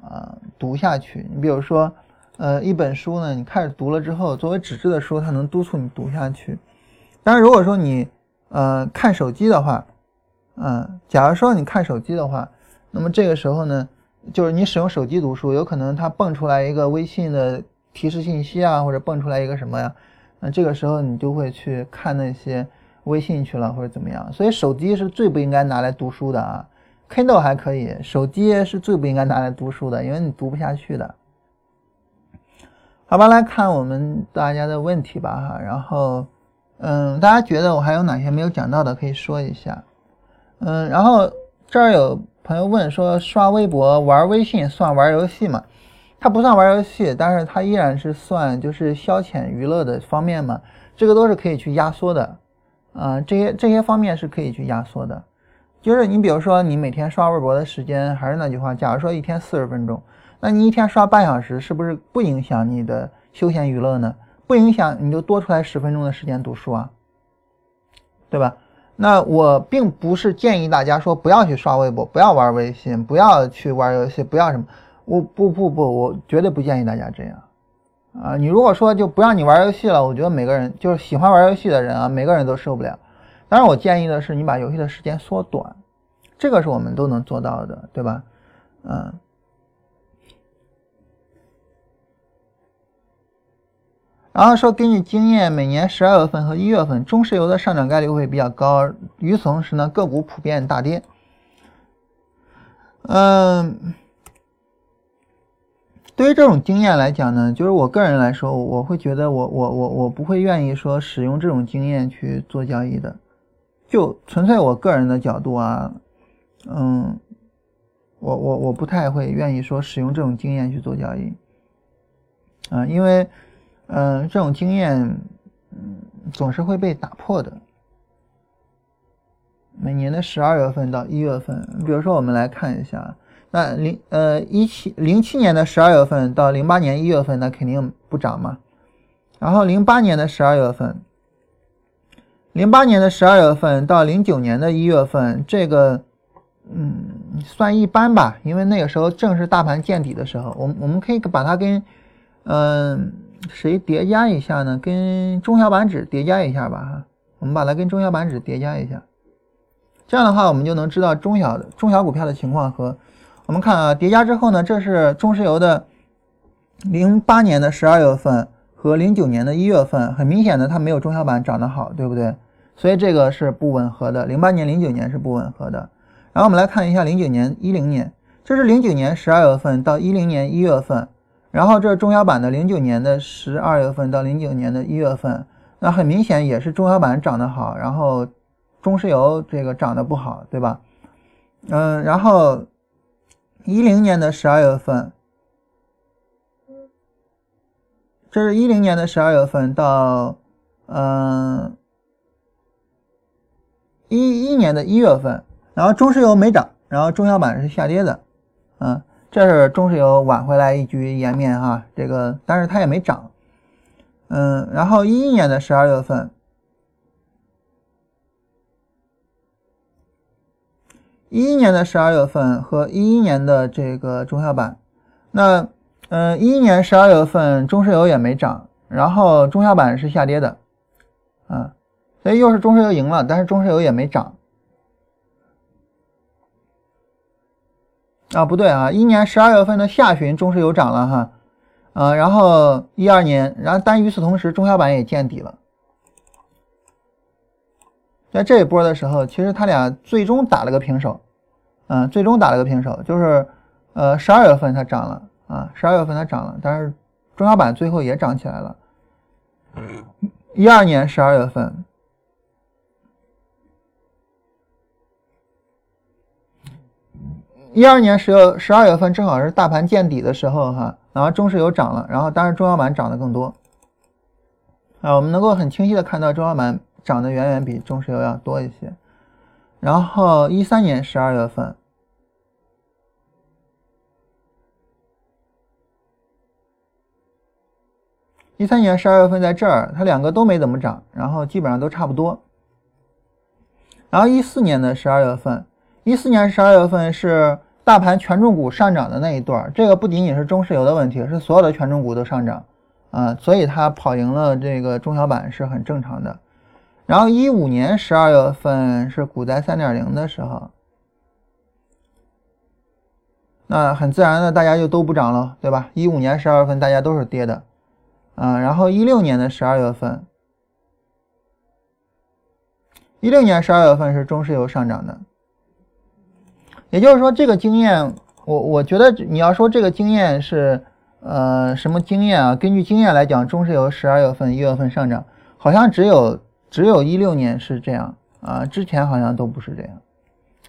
啊读下去。你比如说，呃，一本书呢，你开始读了之后，作为纸质的书，它能督促你读下去。当然，如果说你呃看手机的话，嗯，假如说你看手机的话，那么这个时候呢，就是你使用手机读书，有可能它蹦出来一个微信的提示信息啊，或者蹦出来一个什么呀？那这个时候你就会去看那些微信去了，或者怎么样？所以手机是最不应该拿来读书的啊。Kindle 还可以，手机是最不应该拿来读书的，因为你读不下去的。好吧，来看我们大家的问题吧哈。然后，嗯，大家觉得我还有哪些没有讲到的，可以说一下。嗯，然后这儿有朋友问说，刷微博、玩微信算玩游戏吗？它不算玩游戏，但是它依然是算就是消遣娱乐的方面嘛，这个都是可以去压缩的，啊，这些这些方面是可以去压缩的，就是你比如说你每天刷微博的时间，还是那句话，假如说一天四十分钟，那你一天刷半小时，是不是不影响你的休闲娱乐呢？不影响，你就多出来十分钟的时间读书啊，对吧？那我并不是建议大家说不要去刷微博，不要玩微信，不要去玩游戏，不要什么。我不不不，我绝对不建议大家这样，啊，你如果说就不让你玩游戏了，我觉得每个人就是喜欢玩游戏的人啊，每个人都受不了。当然，我建议的是你把游戏的时间缩短，这个是我们都能做到的，对吧？嗯。然后说，根据经验，每年十二月份和一月份中石油的上涨概率会比较高，与此同时呢，个股普遍大跌。嗯。对于这种经验来讲呢，就是我个人来说，我会觉得我我我我不会愿意说使用这种经验去做交易的，就纯粹我个人的角度啊，嗯，我我我不太会愿意说使用这种经验去做交易，啊，因为嗯这种经验嗯总是会被打破的。每年的十二月份到一月份，比如说我们来看一下。那零呃一七零七年的十二月份到零八年一月份，那肯定不涨嘛。然后零八年的十二月份，零八年的十二月份到零九年的一月份，这个嗯算一般吧，因为那个时候正是大盘见底的时候。我我们可以把它跟嗯谁叠加一下呢？跟中小板指叠加一下吧哈。我们把它跟中小板指叠加一下，这样的话我们就能知道中小的中小股票的情况和。我们看啊，叠加之后呢，这是中石油的零八年的十二月份和零九年的一月份，很明显的它没有中小板涨得好，对不对？所以这个是不吻合的。零八年、零九年是不吻合的。然后我们来看一下零九年、一零年，这是零九年十二月份到一零年一月份，然后这是中小板的零九年的十二月份到零九年的一月份，那很明显也是中小板涨得好，然后中石油这个涨得不好，对吧？嗯，然后。一零年的十二月份，这是一零年的十二月份到嗯一一年的一月份，然后中石油没涨，然后中小板是下跌的，嗯，这是中石油挽回来一局颜面哈，这个但是它也没涨，嗯，然后一一年的十二月份。一一年的十二月份和一一年的这个中小板，那嗯，一一年十二月份中石油也没涨，然后中小板是下跌的，啊，所以又是中石油赢了，但是中石油也没涨，啊，不对啊，一年十二月份的下旬中石油涨了哈，啊，然后一二年，然后但与此同时中小板也见底了，在这一波的时候，其实他俩最终打了个平手。嗯，最终打了个平手，就是，呃，十二月份它涨了啊，十二月份它涨了，但是中小板最后也涨起来了。一二年十二月份，一二年十月十二月份正好是大盘见底的时候哈，然后中石油涨了，然后当然中小板涨得更多。啊，我们能够很清晰的看到中小板涨得远远比中石油要多一些。然后一三年十二月份，一三年十二月份在这儿，它两个都没怎么涨，然后基本上都差不多。然后一四年的十二月份，一四年十二月份是大盘权重股上涨的那一段，这个不仅仅是中石油的问题，是所有的权重股都上涨啊，所以它跑赢了这个中小板是很正常的。然后一五年十二月份是股灾三点零的时候，那很自然的大家就都不涨了，对吧？一五年十二月份大家都是跌的，啊，然后一六年的十二月份，一六年十二月份是中石油上涨的，也就是说这个经验，我我觉得你要说这个经验是呃什么经验啊？根据经验来讲，中石油十二月份、一月份上涨，好像只有。只有一六年是这样啊，之前好像都不是这样。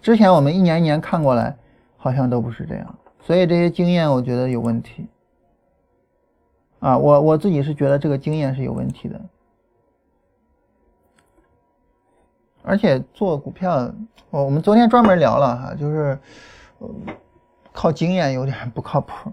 之前我们一年一年看过来，好像都不是这样。所以这些经验我觉得有问题啊，我我自己是觉得这个经验是有问题的。而且做股票，我我们昨天专门聊了哈，就是靠经验有点不靠谱。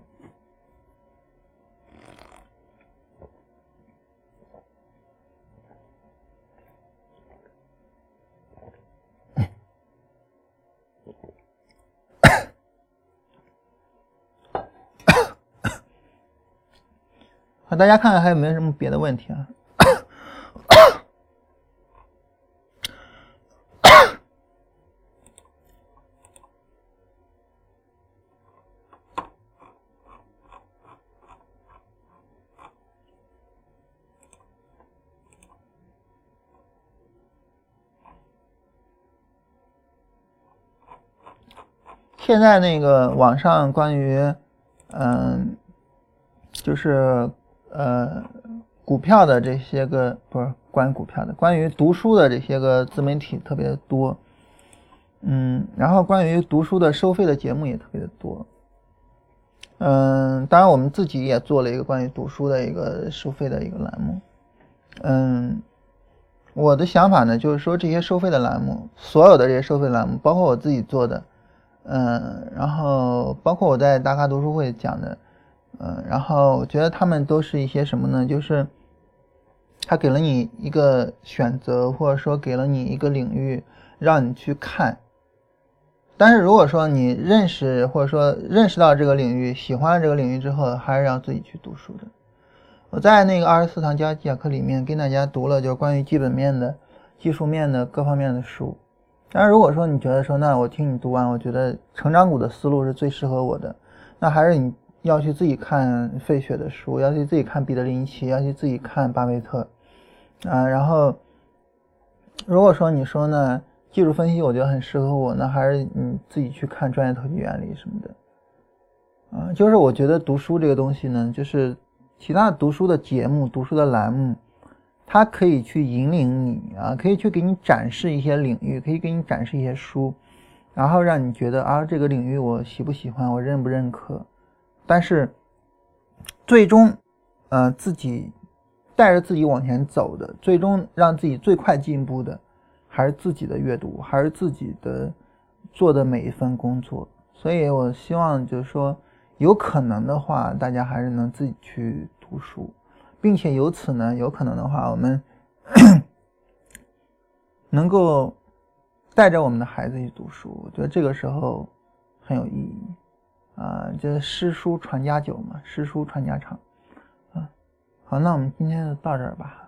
那大家看看还有没有什么别的问题啊？现在那个网上关于，嗯，就是。呃，股票的这些个不是关于股票的，关于读书的这些个自媒体特别多，嗯，然后关于读书的收费的节目也特别的多，嗯，当然我们自己也做了一个关于读书的一个收费的一个栏目，嗯，我的想法呢就是说这些收费的栏目，所有的这些收费栏目，包括我自己做的，嗯，然后包括我在大咖读书会讲的。嗯，然后我觉得他们都是一些什么呢？就是他给了你一个选择，或者说给了你一个领域让你去看。但是如果说你认识或者说认识到这个领域，喜欢这个领域之后，还是要自己去读书的。我在那个二十四堂交易技巧课里面跟大家读了，就关于基本面的、技术面的各方面的书。但是如果说你觉得说，那我听你读完，我觉得成长股的思路是最适合我的，那还是你。要去自己看费雪的书，要去自己看彼得林奇，要去自己看巴菲特，啊，然后如果说你说呢，技术分析我觉得很适合我，那还是你自己去看专业投机原理什么的，啊，就是我觉得读书这个东西呢，就是其他读书的节目、读书的栏目，它可以去引领你啊，可以去给你展示一些领域，可以给你展示一些书，然后让你觉得啊，这个领域我喜不喜欢，我认不认可。但是，最终，呃，自己带着自己往前走的，最终让自己最快进步的，还是自己的阅读，还是自己的做的每一份工作。所以我希望就是说，有可能的话，大家还是能自己去读书，并且由此呢，有可能的话，我们 能够带着我们的孩子去读书。我觉得这个时候很有意义。啊这诗书传家久嘛诗书传家长啊好那我们今天就到这儿吧。